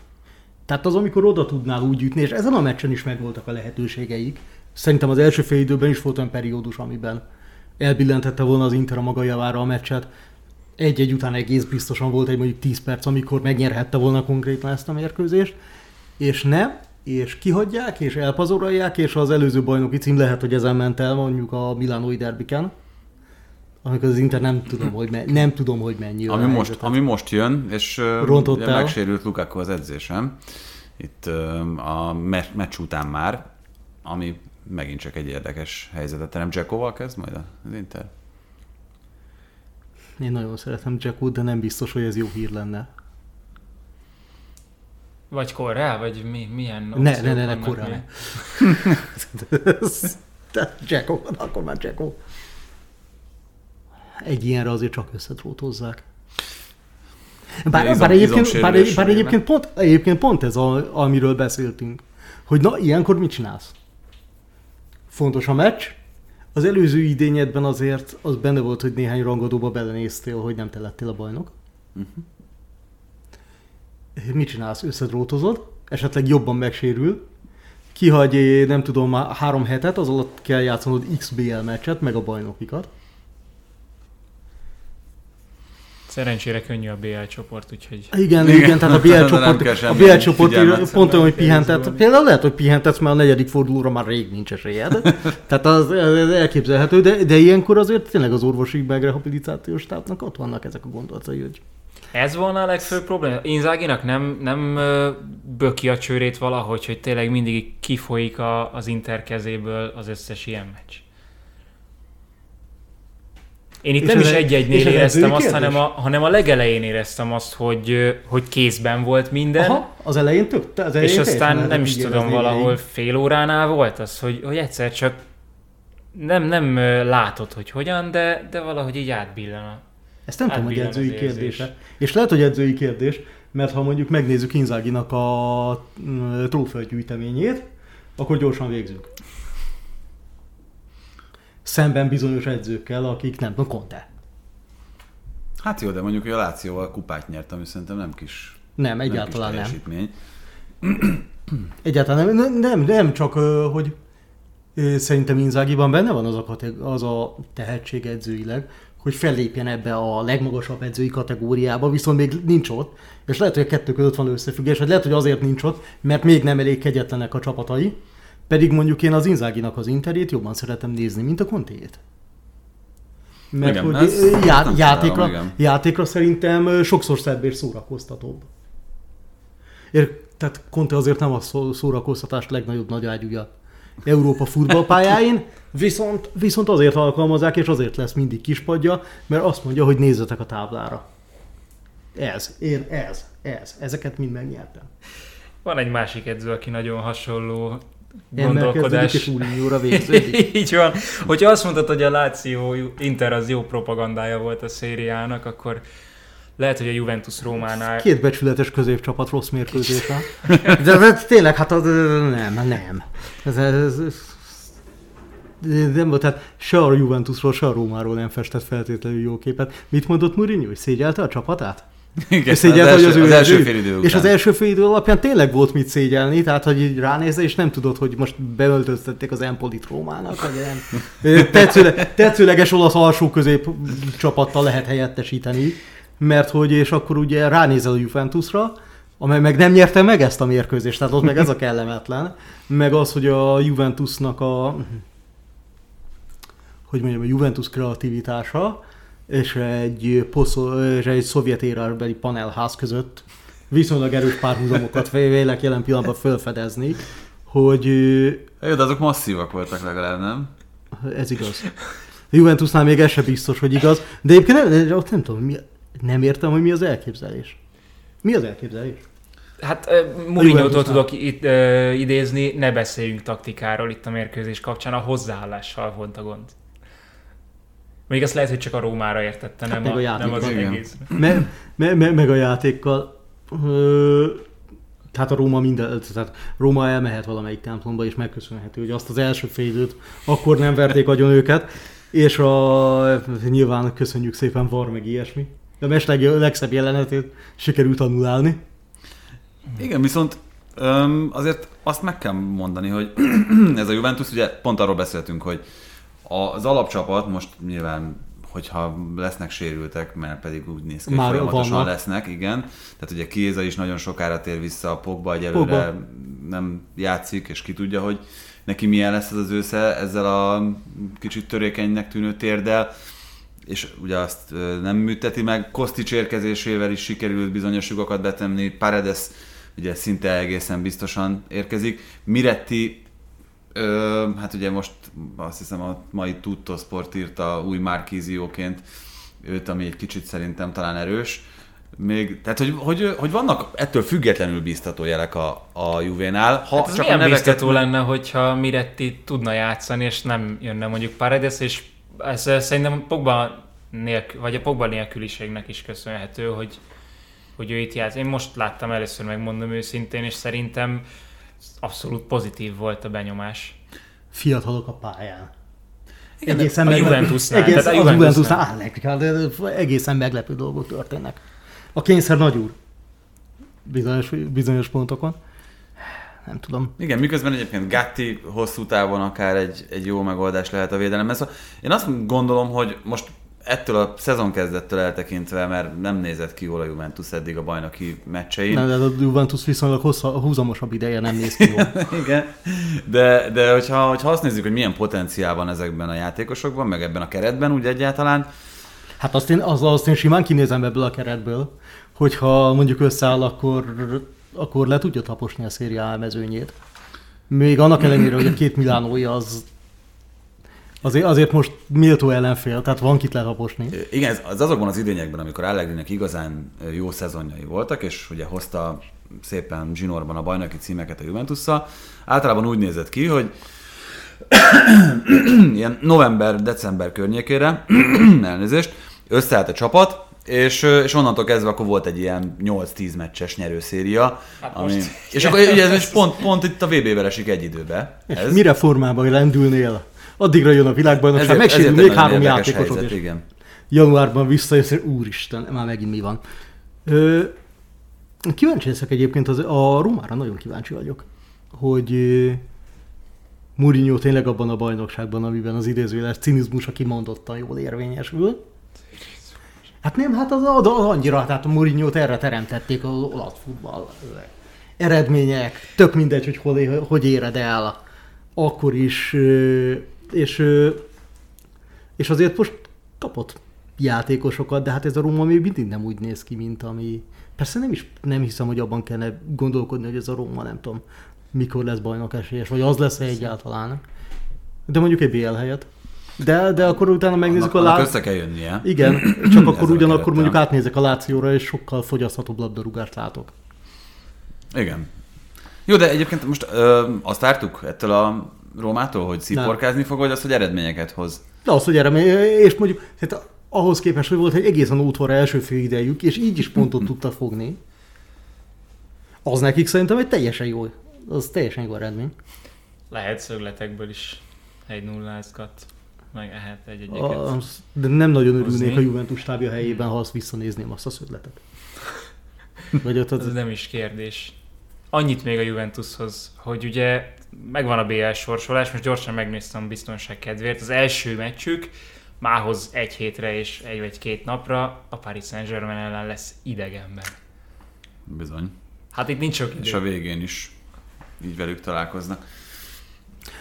Tehát az, amikor oda tudnál úgy ütni, és ezen a meccsen is megvoltak a lehetőségeik. Szerintem az első fél időben is volt olyan periódus, amiben elbillentette volna az Inter a maga javára a meccset. Egy-egy után egész biztosan volt egy mondjuk 10 perc, amikor megnyerhette volna konkrétan ezt a mérkőzést, és nem, és kihagyják, és elpazorolják, és az előző bajnoki cím lehet, hogy ezen ment el mondjuk a Milánói derbiken amikor az Inter nem tudom, hogy, me- nem tudom, hogy mennyi ami most, helyzetet. ami most jön, és Rontott el. megsérült Lukaku az edzésem, itt a me- meccs után már, ami megint csak egy érdekes helyzetet terem. Jackoval kezd majd az Inter? Én nagyon szeretem Jackot, de nem biztos, hogy ez jó hír lenne. Vagy korrá, vagy mi, milyen Ne, ne, ne, ne, korrá. Jacko, akkor már Jacko egy ilyenre azért csak összetrótozzák. Bár, izom, bár, egyébként, bár, bár egyébként, pont, egyébként pont ez, a, amiről beszéltünk, hogy na, ilyenkor mit csinálsz? Fontos a meccs, Az előző idényedben azért az benne volt, hogy néhány rangadóba belenéztél, hogy nem te lettél a bajnok. Uh-huh. Mit csinálsz? Összedrótozod, esetleg jobban megsérül, kihagy, nem tudom, már három hetet, az alatt kell játszanod XBL meccset, meg a bajnokikat. Szerencsére könnyű a BL csoport, úgyhogy... Igen, igen, igen tehát a BL Nem csoport, kell a BL csoport pont olyan, hogy pihentet. kézzel. Például lehet, hogy pihentetsz, mert a negyedik fordulóra már rég nincs esélyed. Tehát az, az elképzelhető, de, de ilyenkor azért tényleg az orvosi megrehabilitációs stábnak ott vannak ezek a gondolatai, hogy Ez volna a legfőbb probléma. Inzáginak nem, nem böki a csőrét valahogy, hogy tényleg mindig kifolyik a, az Inter kezéből az összes ilyen meccs. Én itt És nem is egy- egy-egynél éreztem azt, hanem a, hanem a legelején éreztem azt, hogy, hogy kézben volt minden. Aha, az elején tök, az elején És aztán nem is tudom, valahol végig. fél óránál volt az, hogy, hogy egyszer csak nem, nem látod, hogy hogyan, de, de valahogy így átbillen a... Ezt nem tudom, hogy edzői kérdése. És lehet, hogy edzői kérdés, mert ha mondjuk megnézzük Inzáginak a mm, trófeagyűjteményét, akkor gyorsan végzünk. Szemben bizonyos edzőkkel, akik nem tudom, Conte. Hát jó, de mondjuk hogy a Lációval kupát nyert, ami szerintem nem kis, Nem, nem egyáltalán nem. teljesítmény. Egyáltalán nem, nem, nem csak, ö, hogy szerintem Inzágiban benne van az a, az a tehetség edzőileg, hogy fellépjen ebbe a legmagasabb edzői kategóriába, viszont még nincs ott, és lehet, hogy a kettő között van összefüggés, vagy lehet, hogy azért nincs ott, mert még nem elég kegyetlenek a csapatai, pedig mondjuk én az Inzáginak az interét jobban szeretem nézni, mint a Contéjét. Mert Igen, hogy ez- já- nem játékra, igen. játékra szerintem sokszor szebb és szórakoztatóbb. Ér, tehát Conte azért nem a szó- szórakoztatás legnagyobb nagy ágyúja Európa futballpályáin, viszont, viszont azért alkalmazzák, és azért lesz mindig kispadja, mert azt mondja, hogy nézzetek a táblára. Ez, én ez, ez, ezeket mind megnyertem. Van egy másik edző, aki nagyon hasonló Gondolkodás. és Úrnyóra végződik. Így van. Hogyha azt mondtad, hogy a Láció Inter az jó propagandája volt a szériának, akkor lehet, hogy a Juventus Rómánál Két becsületes középcsapat rossz mérkőzésre. De, de tényleg, hát az, nem, nem. Ez, ez, ez, nem volt, tehát se a Juventusról, se a Rómáról nem festett feltétlenül jó képet. Mit mondott Mourinho, hogy szégyelte a csapatát? Igen, És szégyelte, az, hogy az, első, az első fél idő után. És az első fél idő alapján tényleg volt mit szégyelni, tehát hogy így ránézze, és nem tudod, hogy most beöltöztették az Empolit Rómának, vagy nem. Tetszőle, tetszőleges olasz alsó közép csapattal lehet helyettesíteni, mert hogy, és akkor ugye ránézel a Juventusra, amely meg nem nyerte meg ezt a mérkőzést, tehát ott meg ez a kellemetlen, meg az, hogy a Juventusnak a hogy mondjam, a Juventus kreativitása és egy, poszol, és egy szovjet érarbeli panelház között viszonylag erős párhuzamokat vélek jelen pillanatban felfedezni, hogy Jó, de azok masszívak voltak legalább, nem? ez igaz. A Juventusnál még ez sem biztos, hogy igaz, de egyébként nem, ott nem tudom, mi, nem értem, hogy mi az elképzelés. Mi az elképzelés? Hát uh, tudok itt, uh, idézni, ne beszéljünk taktikáról itt a mérkőzés kapcsán, a hozzáállással volt a gond. Még azt lehet, hogy csak a Rómára értette, nem, meg a, a nem az. Igen. egész. Me, me, me, meg a játékkal. Ö, tehát a Róma minden, tehát Róma elmehet valamelyik templomba, és megköszönhető, hogy azt az első fél időt akkor nem verték agyon őket, és a, nyilván köszönjük szépen var meg ilyesmi. De a meccs leg, legszebb jelenetét sikerült annulálni. Igen, viszont öm, azért azt meg kell mondani, hogy ez a Juventus, ugye pont arról beszéltünk, hogy az alapcsapat most nyilván hogyha lesznek sérültek, mert pedig úgy néz ki, hogy Már folyamatosan vannak. lesznek, igen. Tehát ugye Kéza is nagyon sokára tér vissza, a Pogba egyelőre Pogba. nem játszik, és ki tudja, hogy neki milyen lesz ez az ősze ezzel a kicsit törékenynek tűnő térdel és ugye azt nem műteti meg. Kostics érkezésével is sikerült bizonyos lyukakat betenni, Paredes ugye szinte egészen biztosan érkezik. Miretti, ö, hát ugye most azt hiszem a mai Tutto Sport írta új Markízióként őt, ami egy kicsit szerintem talán erős. Még, tehát, hogy, hogy, hogy vannak ettől függetlenül biztató jelek a, a Juvénál. Ha Hát csak a milyen neveket biztató lenne, hogyha Miretti tudna játszani, és nem jönne mondjuk Paredes, és ez szerintem Pogba nélkül, vagy a Pogba nélküliségnek is köszönhető, hogy, hogy ő itt játsz. Én most láttam először, megmondom őszintén, és szerintem abszolút pozitív volt a benyomás. Fiatalok a pályán. egészen a meglepő- Juventusnál, Egész, tehát a a Juventusnál. De egészen meglepő dolgok történnek. A kényszer nagy úr. Bizonyos, bizonyos pontokon. Nem tudom. Igen, miközben egyébként Gatti hosszú távon akár egy, egy jó megoldás lehet a védelemben. Szóval én azt gondolom, hogy most ettől a szezon kezdettől eltekintve, mert nem nézett ki jól a Juventus eddig a bajnoki meccsein. Nem, de a Juventus viszonylag hossza, húzamosabb ideje nem néz ki jól. Igen, de, de hogyha, hogyha azt nézzük, hogy milyen potenciál van ezekben a játékosokban, meg ebben a keretben úgy egyáltalán, Hát azt én, az, azt én simán kinézem ebből a keretből, hogyha mondjuk összeáll, akkor, akkor le tudja taposni a szériá mezőnyét. Még annak ellenére, hogy a két Milánója az azért, azért most méltó ellenfél, tehát van kit letaposni. Igen, az azokban az idényekben, amikor Allegrinek igazán jó szezonjai voltak, és ugye hozta szépen zsinórban a bajnoki címeket a Juventusszal, általában úgy nézett ki, hogy ilyen november-december környékére, elnézést, összeállt a csapat, és, és onnantól kezdve akkor volt egy ilyen 8-10 meccses nyerőszéria. Hát ami, most- és akkor ugye ez most pont, pont itt a VB-vel esik egy időbe. És Ez, mire formában lendülnél? Addigra jön a világbajnokság, megsérül egy még három játékosod, helyzet, és igen. januárban visszajössz, úristen, már megint mi van. Ö, kíváncsi leszek egyébként, az, a Rómára nagyon kíváncsi vagyok, hogy Mourinho tényleg abban a bajnokságban, amiben az idézőjeles cinizmusa kimondottan jól érvényesül. Hát nem, hát az, az, az annyira, tehát a Mourinho-t erre teremtették az olasz futball. Eredmények, tök mindegy, hogy hol, hogy éred el, akkor is, és, és azért most kapott játékosokat, de hát ez a Róma még mindig nem úgy néz ki, mint ami... Persze nem is nem hiszem, hogy abban kellene gondolkodni, hogy ez a Róma, nem tudom, mikor lesz bajnok esélyes, vagy az lesz egyáltalán. De mondjuk egy BL helyet. De, de akkor utána megnézzük Annak, a annak lá... össze kell jönnie. Igen, csak akkor ugyanakkor mondjuk átnézek a Lációra, és sokkal fogyaszthatóbb labdarúgást látok. Igen. Jó, de egyébként most ö, azt vártuk ettől a Rómától, hogy sziporkázni fog, vagy az, hogy eredményeket hoz? De az, hogy erre, és mondjuk, tehát ahhoz képest, hogy volt egy egészen útvorra első fél idejük, és így is pontot tudta fogni, az nekik szerintem egy teljesen jó, az teljesen jó eredmény. Lehet szögletekből is egy nullázgat, meg ehet egy egyeket. De nem nagyon örülnék Hozni. a Juventus tábja helyében, ha azt visszanézném azt a szögletet. Vagy ott az, Ez nem is kérdés. Annyit még a Juventushoz, hogy ugye megvan a BL sorsolás, most gyorsan megnéztem biztonság kedvéért. Az első meccsük mához egy hétre és egy vagy két napra a Paris Saint-Germain ellen lesz idegenben. Bizony. Hát itt nincs sok És a idő, végén is így velük találkoznak.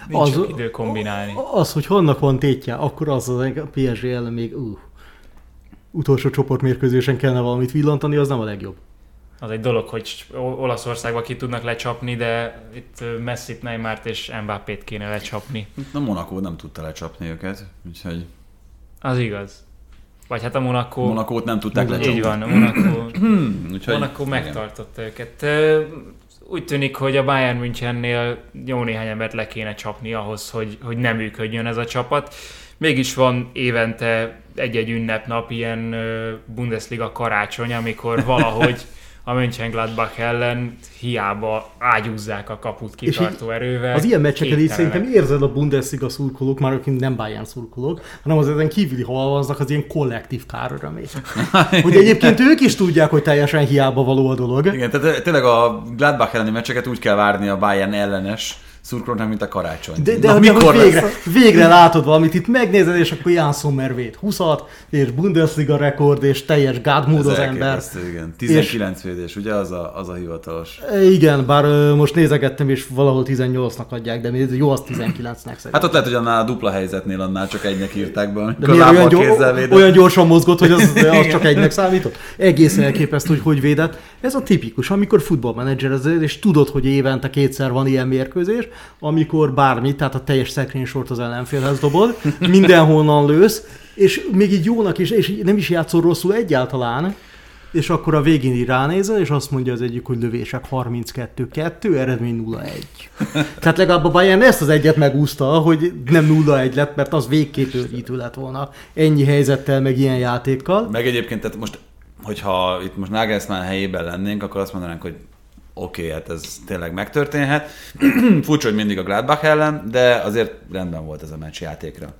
nincs az- sok idő kombinálni. az, hogy honnak van tétje, akkor az az a PSG ellen még uh, utolsó csoportmérkőzésen kellene valamit villantani, az nem a legjobb. Az egy dolog, hogy Olaszországba ki tudnak lecsapni, de itt Messit, Neymart és Mbappét kéne lecsapni. A Monaco nem tudta lecsapni őket, úgyhogy Az igaz. Vagy hát a Monaco... Monakót nem tudták lecsapni. Így van, a Monaco, Úgyhogy, Monaco igen. megtartotta őket. Úgy tűnik, hogy a Bayern Münchennél jó néhány embert le kéne csapni ahhoz, hogy, hogy nem működjön ez a csapat. Mégis van évente egy-egy ünnepnap, ilyen Bundesliga karácsony, amikor valahogy a Mönchengladbach ellen hiába ágyúzzák a kaput kitartó erővel. Az ilyen meccseken is képtelenek. szerintem érzed a Bundesliga szurkolók, már akik nem Bayern szurkolók, hanem az ezen kívüli halvaznak az ilyen kollektív kárörömét. Hogy egyébként ők is tudják, hogy teljesen hiába való a dolog. Igen, tehát tényleg a Gladbach elleni meccseket úgy kell várni a Bayern ellenes szurkolóknak, mint a karácsony. De, de, Na, de mikor hogy végre, lesz? végre látod valamit, itt megnézed, és akkor Jan Sommer véd 20 és Bundesliga rekord, és teljes gádmód az ember. igen. 19 védés, ugye az a, az a hivatalos. Igen, bár ö, most nézegettem, és valahol 18-nak adják, de jó, az 19-nek szerintem. Hát ott lehet, hogy annál a dupla helyzetnél annál csak egynek írták be, De miért olyan, gyors, olyan gyorsan mozgott, hogy az, az csak egynek számított? Egészen elképesztő, hogy hogy védett. Ez a tipikus, amikor futballmenedzserezel, és tudod, hogy évente kétszer van ilyen mérkőzés, amikor bármit, tehát a teljes szekrénysort az ellenfélhez dobod, mindenhonnan lősz, és még így jónak is, és nem is játszol rosszul egyáltalán, és akkor a végén így ránézel, és azt mondja az egyik, hogy lövések 32-2, eredmény 0-1. Tehát legalább a Bayern ezt az egyet megúszta, hogy nem 0-1 lett, mert az végképp őrítő lett volna ennyi helyzettel, meg ilyen játékkal. Meg egyébként, tehát most, hogyha itt most Nagelsmann helyében lennénk, akkor azt mondanánk, hogy oké, okay, hát ez tényleg megtörténhet. Furcsa, hogy mindig a Gladbach ellen, de azért rendben volt ez a meccs játékra.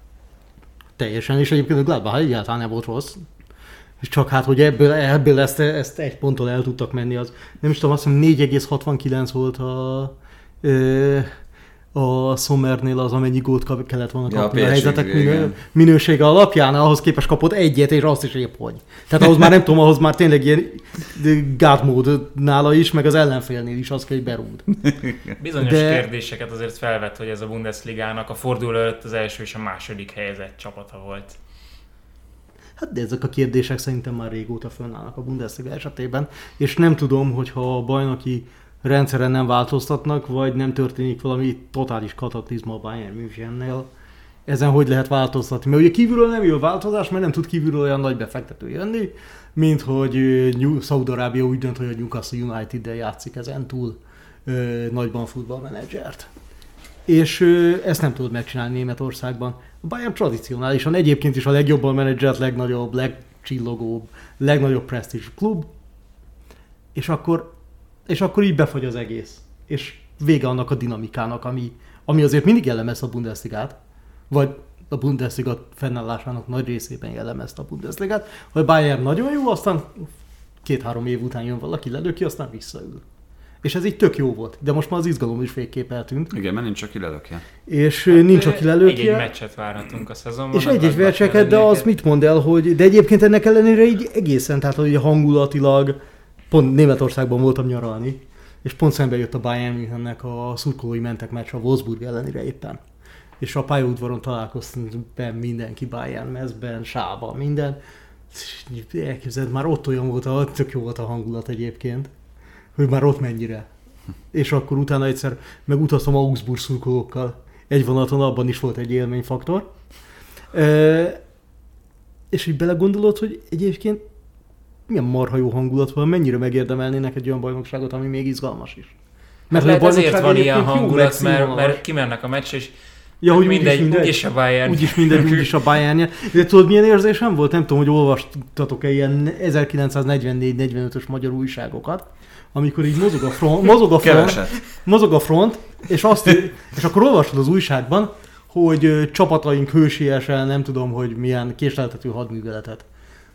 teljesen, és egyébként a Gladbach egyáltalán nem volt rossz. És csak hát, hogy ebből, ebből ezt, ezt egy ponton el tudtak menni, az nem is tudom, azt hiszem 4,69 volt a, ö, a Sommernél az, amennyi gólt kap- kellett volna Ja, a kapni a, helyzetek minő, minősége alapján, ahhoz képest kapott egyet, és azt is épp hogy. Tehát ahhoz már nem tudom, ahhoz már tényleg ilyen gátmód nála is, meg az ellenfélnél is az kell, hogy berúd. Bizonyos De- De... kérdéseket azért felvett, hogy ez a Bundesligának a forduló előtt az első és a második helyezett csapata volt. Hát de ezek a kérdések szerintem már régóta fönnállnak a Bundesliga esetében, és nem tudom, hogyha a bajnoki rendszeren nem változtatnak, vagy nem történik valami totális kataklizma a Bayern Münchennél, ezen hogy lehet változtatni. Mert ugye kívülről nem jön változás, mert nem tud kívülről olyan nagy befektető jönni, mint hogy Szaúd-Arábia úgy dönt, hogy a Newcastle United-del játszik ezen túl ö, nagyban futballmenedzsert. És ezt nem tudod megcsinálni Németországban. A Bayern tradicionálisan egyébként is a legjobban menedzselt, legnagyobb, legcsillogóbb, legnagyobb presztízs klub, és akkor, és akkor így befagy az egész. És vége annak a dinamikának, ami, ami azért mindig jellemez a Bundesligát, vagy a Bundesliga fennállásának nagy részében jellemezte a Bundesligát, hogy Bayern nagyon jó, aztán két-három év után jön valaki, lelöki, aztán visszaül. És ez így tök jó volt, de most már az izgalom is végképp eltűnt, Igen, mert nincs, aki lelökje. és ö, nincs, aki Egy-egy lelökje. meccset várhatunk a szezonban. És egy-egy vercseket, de az mit mond el, hogy... De egyébként ennek ellenére így egészen, tehát hogy hangulatilag, pont Németországban voltam nyaralni, és pont szembe jött a Bayern Münchennek a szurkolói mentek meccs a Wolfsburg ellenére éppen. És a pályaudvaron találkoztunk be mindenki Bayern mezben, sába, minden. Elképzeld, már ott olyan volt, a, tök jó volt a hangulat egyébként, hogy már ott mennyire. És akkor utána egyszer megutaztam Augsburg szurkolókkal. Egy vonaton abban is volt egy élményfaktor. Ö, és így belegondolod, hogy egyébként milyen marha jó hangulat van, mennyire megérdemelnének egy olyan bajnokságot, ami még izgalmas is. Mert hogy a lehet ezért van ilyen jó, hangulat, mert, mert kimennek a meccs, és Ja, hogy mindegy, úgyis mindegy. úgyis a Bayern. Úgyis mindegy, úgyis a Bayernje. De tudod, milyen érzésem volt? Nem tudom, hogy olvastatok-e ilyen 1944-45-ös magyar újságokat, amikor így mozog a front, mozog a front, Keveset. mozog a front, és, azt, és akkor olvasod az újságban, hogy csapataink hősiesen, nem tudom, hogy milyen késleltető hadműveletet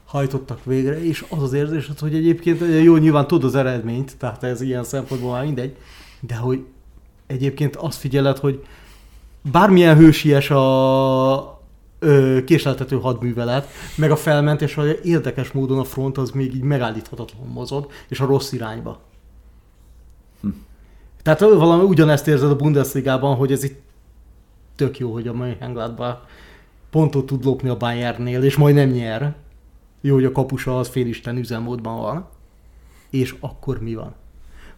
hajtottak végre, és az az érzés, hogy egyébként jó, nyilván tudod az eredményt, tehát ez ilyen szempontból már mindegy, de hogy egyébként azt figyeled, hogy bármilyen hősies a ö, késleltető hadművelet, meg a felmentés, hogy érdekes módon a front az még így megállíthatatlanul mozog, és a rossz irányba. Tehát ö, valami ugyanezt érzed a Bundesligában, hogy ez itt tök jó, hogy a Mönchengladbach pontot tud lopni a Bayernnél, és majd nem nyer. Jó, hogy a kapusa az félisten üzemmódban van. És akkor mi van?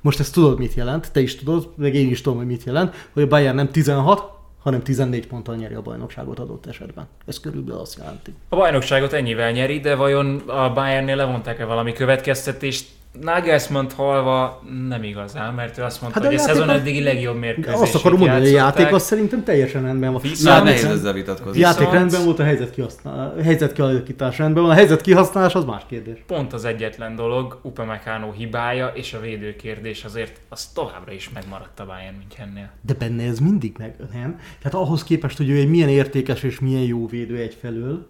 Most ezt tudod, mit jelent, te is tudod, meg én is tudom, hogy mit jelent, hogy a Bayern nem 16, hanem 14 ponttal nyeri a bajnokságot adott esetben. Ez körülbelül azt jelenti. A bajnokságot ennyivel nyeri, de vajon a Bayernnél levonták-e valami következtetést? Nagelsmann halva nem igazán, mert ő azt mondta, Hát hát a hogy a szezon eddigi legjobb mérkőzését Azt akarom mondani, hogy a játék az szerintem teljesen rendben van. Viszont- Játék- nehéz ezzel vitatkozni. játék Viszont- rendben volt, a helyzet, kihasznál, a helyzet kialakítás rendben van, a helyzet kihasználás az más kérdés. Pont az egyetlen dolog, Upamecano hibája és a védőkérdés azért az továbbra is megmaradt a Bayern Münchennél. De benne ez mindig meg, nem? Tehát ahhoz képest, hogy ő egy milyen értékes és milyen jó védő egyfelől,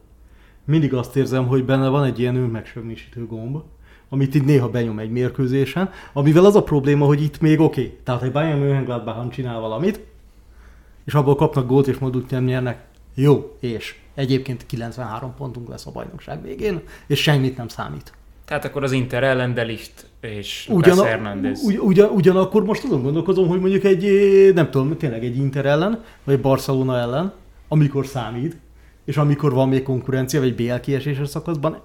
mindig azt érzem, hogy benne van egy ilyen önmegsögmisítő gomb, amit így néha benyom egy mérkőzésen, amivel az a probléma, hogy itt még oké. Okay. Tehát, hogy Bayern Mönchengladbach csinál valamit, és abból kapnak gólt, és úgy nem nyernek. Jó, és egyébként 93 pontunk lesz a bajnokság végén, és semmit nem számít. Tehát akkor az Inter ellen De Ligt és Ugyan, Lucas Hernández. ugy, ugyan, ugyanakkor most azon gondolkozom, hogy mondjuk egy, eh, nem tudom, tényleg egy Inter ellen, vagy egy Barcelona ellen, amikor számít, és amikor van még konkurencia, vagy BL kieséses szakaszban,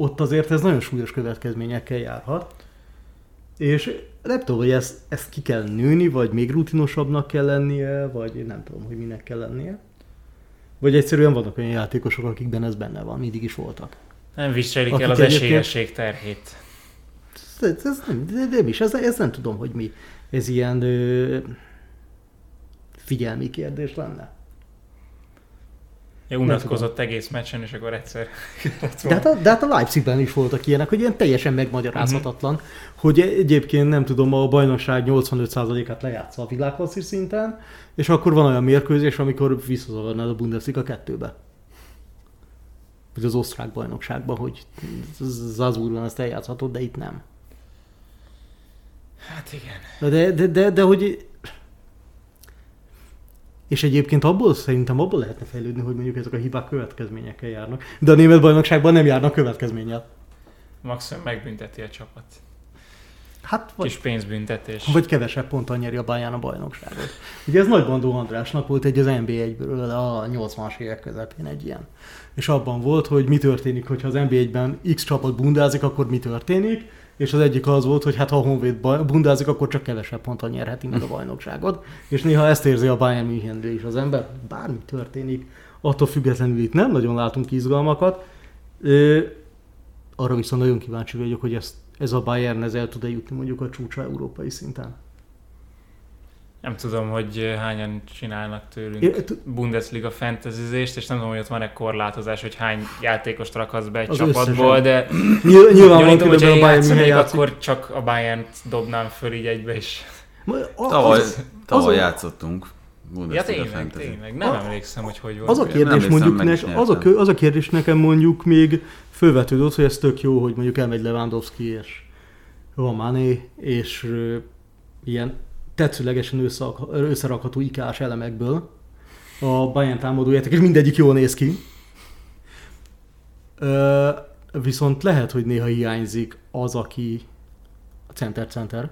ott azért ez nagyon súlyos következményekkel járhat. És nem tudom, hogy ezt, ezt ki kell nőni, vagy még rutinosabbnak kell lennie, vagy nem tudom, hogy minek kell lennie. Vagy egyszerűen vannak olyan játékosok, akikben ez benne van, mindig is voltak. Nem viselik Akik el az esélyesség terhét. Ez, ez nem, de nem is, ez, ez nem tudom, hogy mi. Ez ilyen ö, figyelmi kérdés lenne. Ja, unatkozott egész meccsen, és akkor egyszer De hát, a, de hát a Leipzigben is voltak ilyenek, hogy ilyen teljesen megmagyarázhatatlan, uh-huh. hogy egyébként nem tudom, a bajnokság 85%-át lejátsza a világklasszis szinten, és akkor van olyan mérkőzés, amikor visszazavarnád a Bundesliga kettőbe. Vagy az osztrák bajnokságban, hogy Zazúrban ezt eljátszhatod, de itt nem. Hát igen. De, de, de, de hogy... És egyébként abból szerintem abból lehetne fejlődni, hogy mondjuk ezek a hibák következményekkel járnak. De a német bajnokságban nem járnak következménnyel. Maximum megbünteti a csapat. Hát, vagy, Kis pénzbüntetés. vagy kevesebb ponton nyeri a Bayern a bajnokságot. Ugye ez Nagy Bandó Andrásnak volt egy az NB1-ből a 80-as évek közepén egy ilyen. És abban volt, hogy mi történik, hogyha az NB1-ben X csapat bundázik, akkor mi történik, és az egyik az volt, hogy hát ha a Honvéd bundázik, akkor csak kevesebb ponttal nyerheti meg a bajnokságot. És néha ezt érzi a Bayern Münchenről is az ember, bármi történik, attól függetlenül itt nem nagyon látunk izgalmakat. Ö, arra viszont nagyon kíváncsi vagyok, hogy ezt, ez a Bayern ez el tud-e jutni mondjuk a csúcsra európai szinten. Nem tudom, hogy hányan csinálnak tőlünk É, t- Bundesliga fantasyzést, és nem tudom, hogy ott van-e korlátozás, hogy hány játékost rakhatsz be egy Az csapatból, összesen. de Nyilván, gyanítom, a én Bayern játszanék, akkor csak a Bayern dobnám föl így egybe is. Tavaly, az- tavaly az- játszottunk. Ja Bundesliga tényleg, Fantasy. tényleg. Nem A- emlékszem, hogy hogy volt. Az a Nem kérdés emlékszem, mondjuk, nek, az, a, az a kérdés nekem mondjuk még fölvetődött, hogy ez tök jó, hogy mondjuk elmegy Lewandowski és van Mané, és ilyen tetszőlegesen összerakható ikás elemekből a Bayern támadójáték, és mindegyik jól néz ki. Ö, viszont lehet, hogy néha hiányzik az, aki a center-center.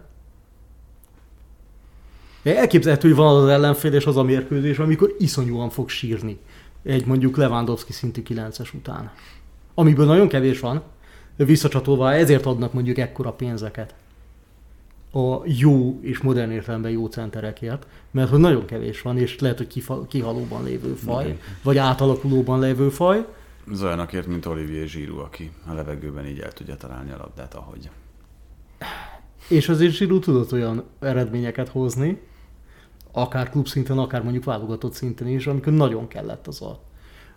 Elképzelhető, hogy van az ellenfél és az a mérkőzés, amikor iszonyúan fog sírni egy mondjuk Lewandowski szintű 9-es után. Amiből nagyon kevés van, visszacsatolva ezért adnak mondjuk ekkora pénzeket a jó és modern értelemben jó centerekért, mert hogy nagyon kevés van, és lehet, hogy kifa, kihalóban lévő faj, Igen. vagy átalakulóban lévő faj, Ez olyanakért, mint Olivier Giroud, aki a levegőben így el tudja találni a labdát, ahogy. És azért Zsirú tudott olyan eredményeket hozni, akár klubszinten, akár mondjuk válogatott szinten is, amikor nagyon kellett az a,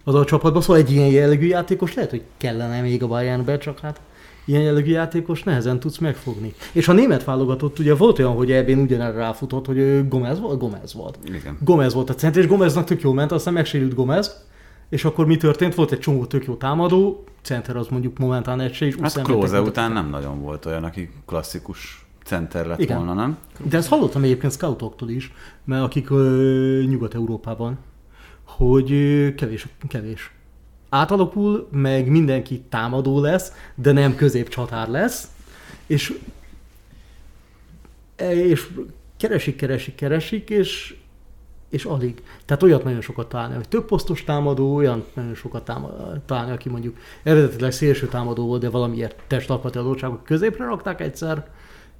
az a csapatban. Szóval egy ilyen jellegű játékos lehet, hogy kellene még a Bayernbe, csak hát ilyen jellegű játékos nehezen tudsz megfogni. És a német válogatott, ugye volt olyan, hogy ebben ugyanerre ráfutott, hogy ő Gomez volt? Gomez volt. Igen. Gomez volt a center, és Gomeznak tök jó ment, aztán megsérült Gomez, és akkor mi történt? Volt egy csomó tök jó támadó, center az mondjuk momentán egy se, és Hát Klóze után nem nagyon volt olyan, aki klasszikus center lett Igen. volna, nem? De ezt hallottam egyébként scoutoktól is, mert akik ö, Nyugat-Európában, hogy ö, kevés, kevés. Átalakul, meg mindenki támadó lesz, de nem középcsatár lesz, és, és keresik, keresik, keresik, és, és alig. Tehát olyat nagyon sokat találni, hogy több posztos támadó, olyan nagyon sokat táma- találni, aki mondjuk eredetileg szélső támadó volt, de valamiért testalkati adottságok középre rakták egyszer,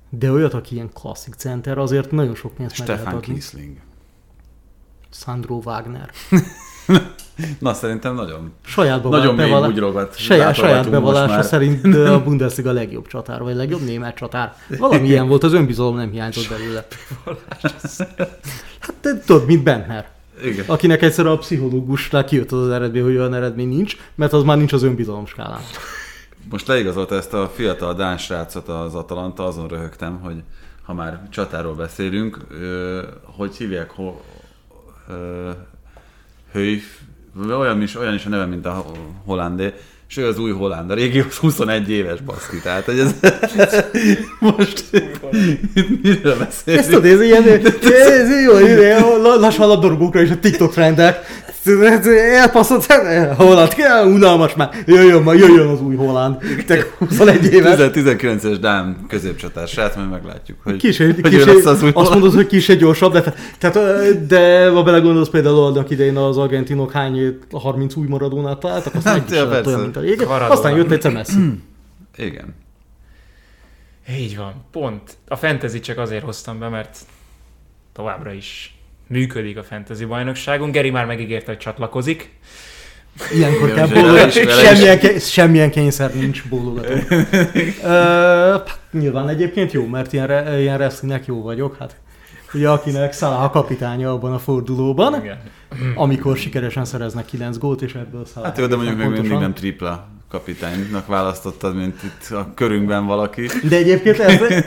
de olyat, aki ilyen klasszik center, azért nagyon sok pénzt meg Stefan. Kiesling. Sandro Wagner. Na, szerintem nagyon, Saját nagyon mély bevala- bugyrogat. saját, saját most bevallása már. szerint a Bundesliga legjobb csatár, vagy legjobb német csatár. Valami ilyen volt, az önbizalom nem hiányzott belőle. Hát te tudod, mint Bentner. Igen. Akinek egyszer a pszichológusnál kijött az, az eredmény, hogy olyan eredmény nincs, mert az már nincs az önbizalom skálán. Most leigazolta ezt a fiatal Dán srácot az Atalanta, azon röhögtem, hogy ha már csatáról beszélünk, hogy hívják, ho, Höjf, olyan is, olyan is a neve, mint a hollandé, és ő az új holland, a régi az 21 éves baszki, tehát hogy ez most miről beszélünk? Ezt tudod, ez ilyen, ez jó, lassan labdarúgókra is a TikTok trendek. Elpasszott, Holland, unalmas már, jöjjön, már jöjjön az új Holland. Te 21 éves. 19-es Dán középcsatár srác, majd meglátjuk, hogy, Kis, hogy kis, lesz az új azt mondod, hogy kis egy gyorsabb, de, tehát, de ha belegondolsz például annak idején az argentinok hány 30 új maradónát találtak, aztán Hát, ja, lett persze. olyan, mint a régen. Aztán jött egyszer Messi. Igen. Így van, pont. A fantasy csak azért hoztam be, mert továbbra is működik a fantasy bajnokságunk. Geri már megígérte, hogy csatlakozik. Ilyenkor kell bólogatni. Semmilyen, ke- semmilyen kényszer nincs bólogató. Hát nyilván egyébként jó, mert ilyen, re, ilyen wrestlingnek jó vagyok. Hát ugye, akinek Salah a kapitánya abban a fordulóban, Igen. amikor sikeresen szereznek 9 gólt, és ebből Salah. Hát jó, de mondjuk még pontosan. mindig nem tripla kapitánynak választottad, mint itt a körünkben valaki. De egyébként ez,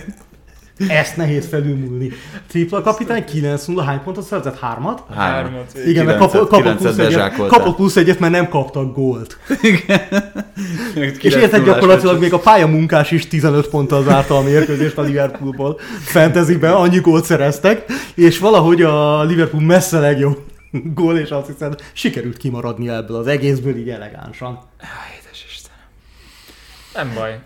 ezt nehéz felülmúlni. Tripla kapitány 9-0, hány pontot szerzett? Hármat? Hármat. Igen, mert kapott, kapott, plusz egyet, kapott plusz egyet, mert nem kaptak gólt. És Kilenc érted gyakorlatilag még a pályamunkás is 15 ponttal zárta a mérkőzést a Liverpoolból. Fantasyben annyi gólt szereztek, és valahogy a Liverpool messze legjobb gól, és azt hiszem sikerült kimaradni ebből az egészből így elegánsan. Édes Istenem. Nem baj.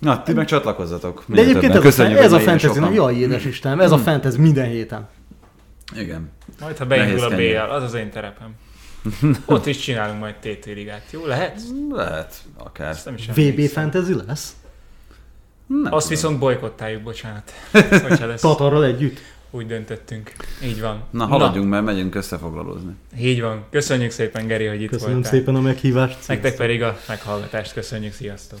Na, ti meg csatlakozzatok. De egyébként ez a, Köszönjük, ez a fantasy. Jaj, édes Istenem, ez a fantasy minden héten. Igen. Majd ha beindul a. BL, az az én terepem. Ott is csinálunk majd TT ligát, jó? Lehet? Lehet, akár. Ezt nem is VB fantasy lesz? Nem Azt tudom. viszont bolykottáljuk, bocsánat. Lesz. Tatarral együtt? Úgy döntöttünk. Így van. Na, haladjunk, mert megyünk összefoglalózni. Na, így van. Köszönjük szépen, Geri, hogy itt Köszönöm voltál. szépen a meghívást. Nektek pedig a meghallgatást köszönjük, sziasztok!